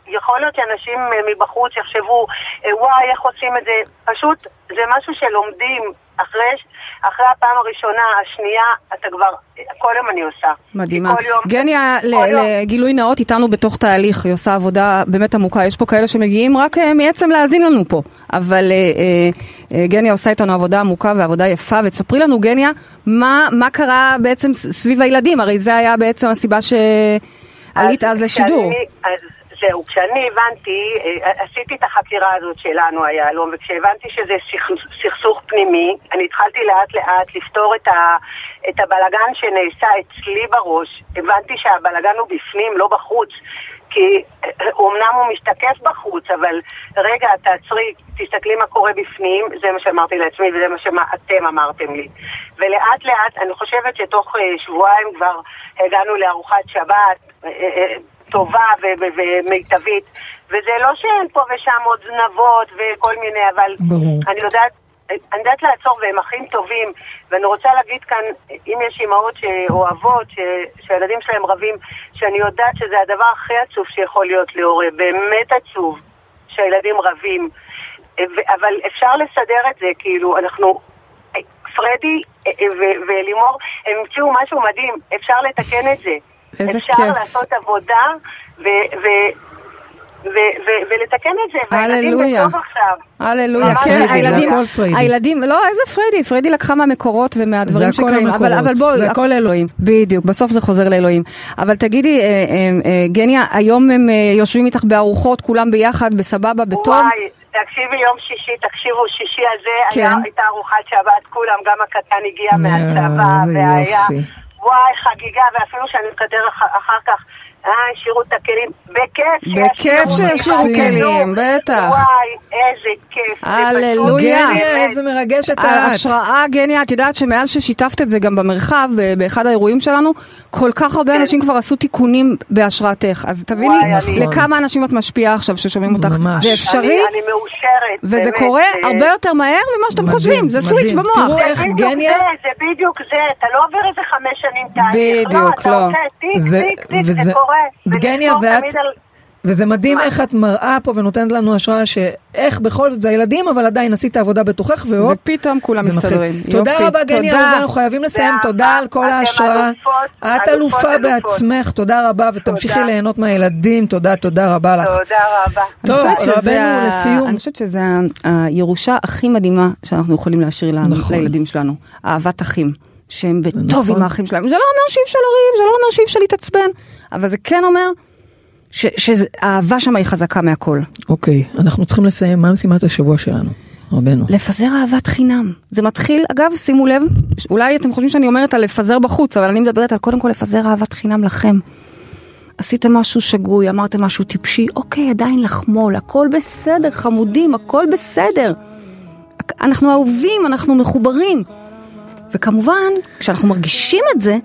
ויכול להיות שאנשים מבחוץ יחשבו, וואי, איך עושים את זה? פשוט, זה משהו שלומדים אחרי... אחרי הפעם הראשונה, השנייה, אתה כבר, כל יום אני עושה. מדהימה. גניה, לגילוי נאות, איתנו בתוך תהליך, היא עושה עבודה באמת עמוקה. יש פה כאלה שמגיעים רק אה, מעצם להאזין לנו פה. אבל אה, אה, גניה עושה איתנו עבודה עמוקה ועבודה יפה, ותספרי לנו, גניה, מה, מה קרה בעצם סביב הילדים? הרי זה היה בעצם הסיבה שעלית אז, אז לשידור. אז זהו, כשאני הבנתי, אה, עשיתי את החקירה הזאת שלנו, היהלום, וכשהבנתי שזה סכסוך פנימי, אני התחלתי לאט לאט לפתור את, ה, את הבלגן שנעשה אצלי בראש. הבנתי שהבלגן הוא בפנים, לא בחוץ. כי אומנם אה, הוא משתקף בחוץ, אבל רגע, תעצרי, תסתכלי מה קורה בפנים, זה מה שאמרתי לעצמי וזה מה שאתם אמרתם לי. ולאט לאט, אני חושבת שתוך אה, שבועיים כבר הגענו לארוחת שבת, טובה ומיטבית. וזה לא שאין פה ושם עוד זנבות וכל מיני, אבל ברור. אני יודעת... אני יודעת לעצור והם אחים טובים ואני רוצה להגיד כאן, אם יש אימהות שאוהבות, ש... שהילדים שלהם רבים, שאני יודעת שזה הדבר הכי עצוב שיכול להיות להורה, באמת עצוב שהילדים רבים, אבל אפשר לסדר את זה, כאילו, אנחנו, פרדי ולימור, הם המציאו משהו מדהים, אפשר לתקן את זה. איזה אפשר כיף. לעשות עבודה ו- ו- ו- ו- ולתקן את זה, הללויה. בטוב עכשיו. הללויה, כן, הילדים. הילדים, לא, איזה פריידי? פריידי לקחה מהמקורות ומהדברים שקיימים, אבל. אבל בואי, זה הכל אלוהים. בדיוק, בסוף זה חוזר לאלוהים. אבל תגידי, אה, אה, אה, גניה, היום הם אה, יושבים איתך בארוחות, כולם ביחד, בסבבה, בטוב? וואי, תקשיבי יום שישי, תקשיבו, שישי הזה, כן. היה, הייתה ארוחת שבת, כולם, גם הקטן הגיע מהצבא, איזה והיה, יופי. וואי, חגיגה, ואפילו שאני אח- אחר כך, אה, השאירו את הכלים, בכיף בכיף שישאירו כלים, בטח. וואי, איזה כיף. זה הללויה. גניה. איזה מרגשת את. ההשראה, גניה, את יודעת שמאז ששיתפת את זה גם במרחב, ב- באחד האירועים שלנו, כל כך הרבה כן. אנשים כבר עשו תיקונים בהשראתך. אז תביני לכמה אנשים את משפיעה עכשיו ששומעים אותך. ממש. זה אפשרי, אני, מאושרת. וזה קורה אה, הרבה יותר מהר ממה שאתם חושבים. זה. סוויץ' במוח. תראו איך זה בדיוק גניה... זה, זה בדיוק זה, אתה לא עובר איזה חמש שנים תהליך, בדיוק, לא, אתה לא. עושה טיק, זה- טיק, טיק, וזה- זה קורה. גניה, ולזכור ואת- על- וזה מדהים מה? איך את מראה פה ונותנת לנו השראה שאיך בכל זאת זה הילדים, אבל עדיין עשית עבודה בתוכך, והופ, ופתאום כולם. מסתדרים. תודה רבה גני אנחנו חייבים לסיים. תודה על כל ההשראה. את אלופה. בעצמך, תודה רבה, ותמשיכי. ליהנות מהילדים, תודה, תודה רבה לך. תודה רבה. טוב, רבנו, לסיום. אני חושבת שזה הירושה הכי מדהימה שאנחנו יכולים להשאיר נכון. לילדים שלנו. אהבת אחים. שהם בטוב נכון. עם האחים שלהם. זה לא אומר שאי אפשר לריב, זה לא אומר שאי אפשר להתעצבן, אבל זה כן אומר שהאהבה שם היא חזקה מהכל. אוקיי, אנחנו צריכים לסיים, מה משימת השבוע שלנו? רבנו. לפזר אהבת חינם. זה מתחיל, אגב, שימו לב, אולי אתם חושבים שאני אומרת על לפזר בחוץ, אבל אני מדברת על קודם כל לפזר אהבת חינם לכם. עשיתם משהו שגוי, אמרתם משהו טיפשי, אוקיי, עדיין לחמול, הכל בסדר, חמודים, הכל בסדר. אנחנו אהובים, אנחנו מחוברים. וכמובן, כשאנחנו מרגישים את זה,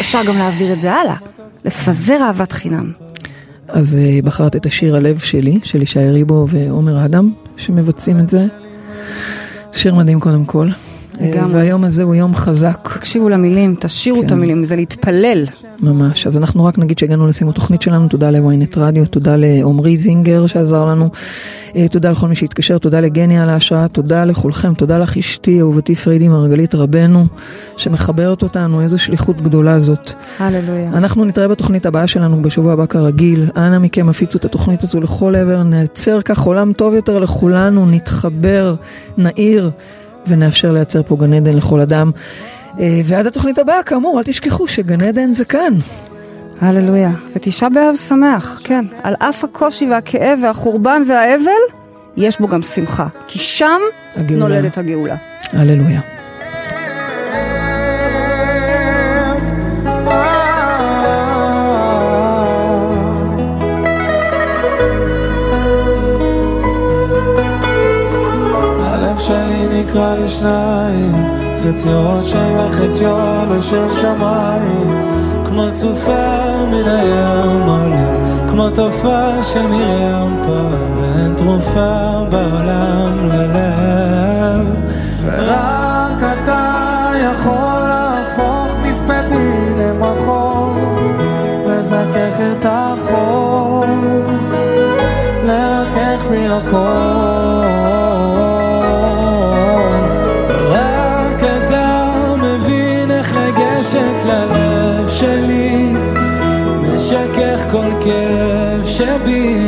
אפשר גם להעביר את זה הלאה. לפזר אהבת חינם. אז uh, בחרת את השיר הלב שלי, של ישי ריבו ועומר אדם, שמבצעים את זה. שיר מדהים קודם כל. אה, לגמרי. והיום הזה הוא יום חזק, תקשיבו למילים, תשאירו כן. את המילים, זה להתפלל. ממש. אז אנחנו רק נגיד שהגענו לסיום התוכנית שלנו, תודה לוויינט רדיו, תודה לעומרי זינגר שעזר לנו, אה, תודה לכל מי שהתקשר, תודה לגני על ההשראה, תודה לכולכם, תודה לך אשתי, אהובתי פרידי מרגלית רבנו, שמחברת אותנו, איזו שליחות גדולה זאת. הללויה. אנחנו נתראה בתוכנית הבאה שלנו בשבוע הבא כרגיל. אנא מכם הפיצו את התוכנית הזו לכל עבר, נייצר כך עולם טוב יותר לכולנו, נתחבר, נעיר ונאפשר לייצר פה גן עדן לכל אדם. אה, ועד התוכנית הבאה, כאמור, אל תשכחו שגן עדן זה כאן. הללויה. ותשעה באב שמח, כן. על אף הקושי והכאב והחורבן והאבל, יש בו גם שמחה. כי שם הגאולה. נולדת הגאולה. הללויה. נקרע לשניים, חציו רושם וחציו לשם שמיים, כמו סופה מן הים עולה, כמו תופעה של מרים פעם, ואין תרופה בעולם ללב, ורק אתה יכול להפוך מספדי למחור, לזכך את החור, לרכך בי הכל. be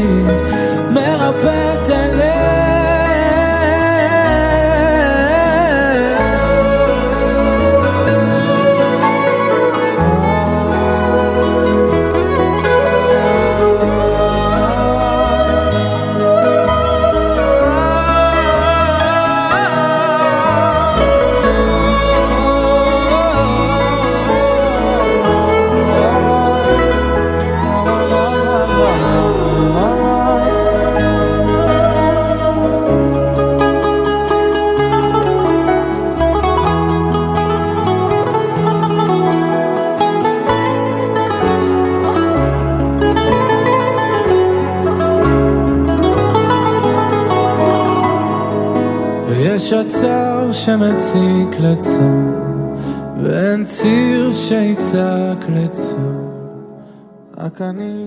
שמציק לצום, ואין ציר שיצעק לצום, רק אני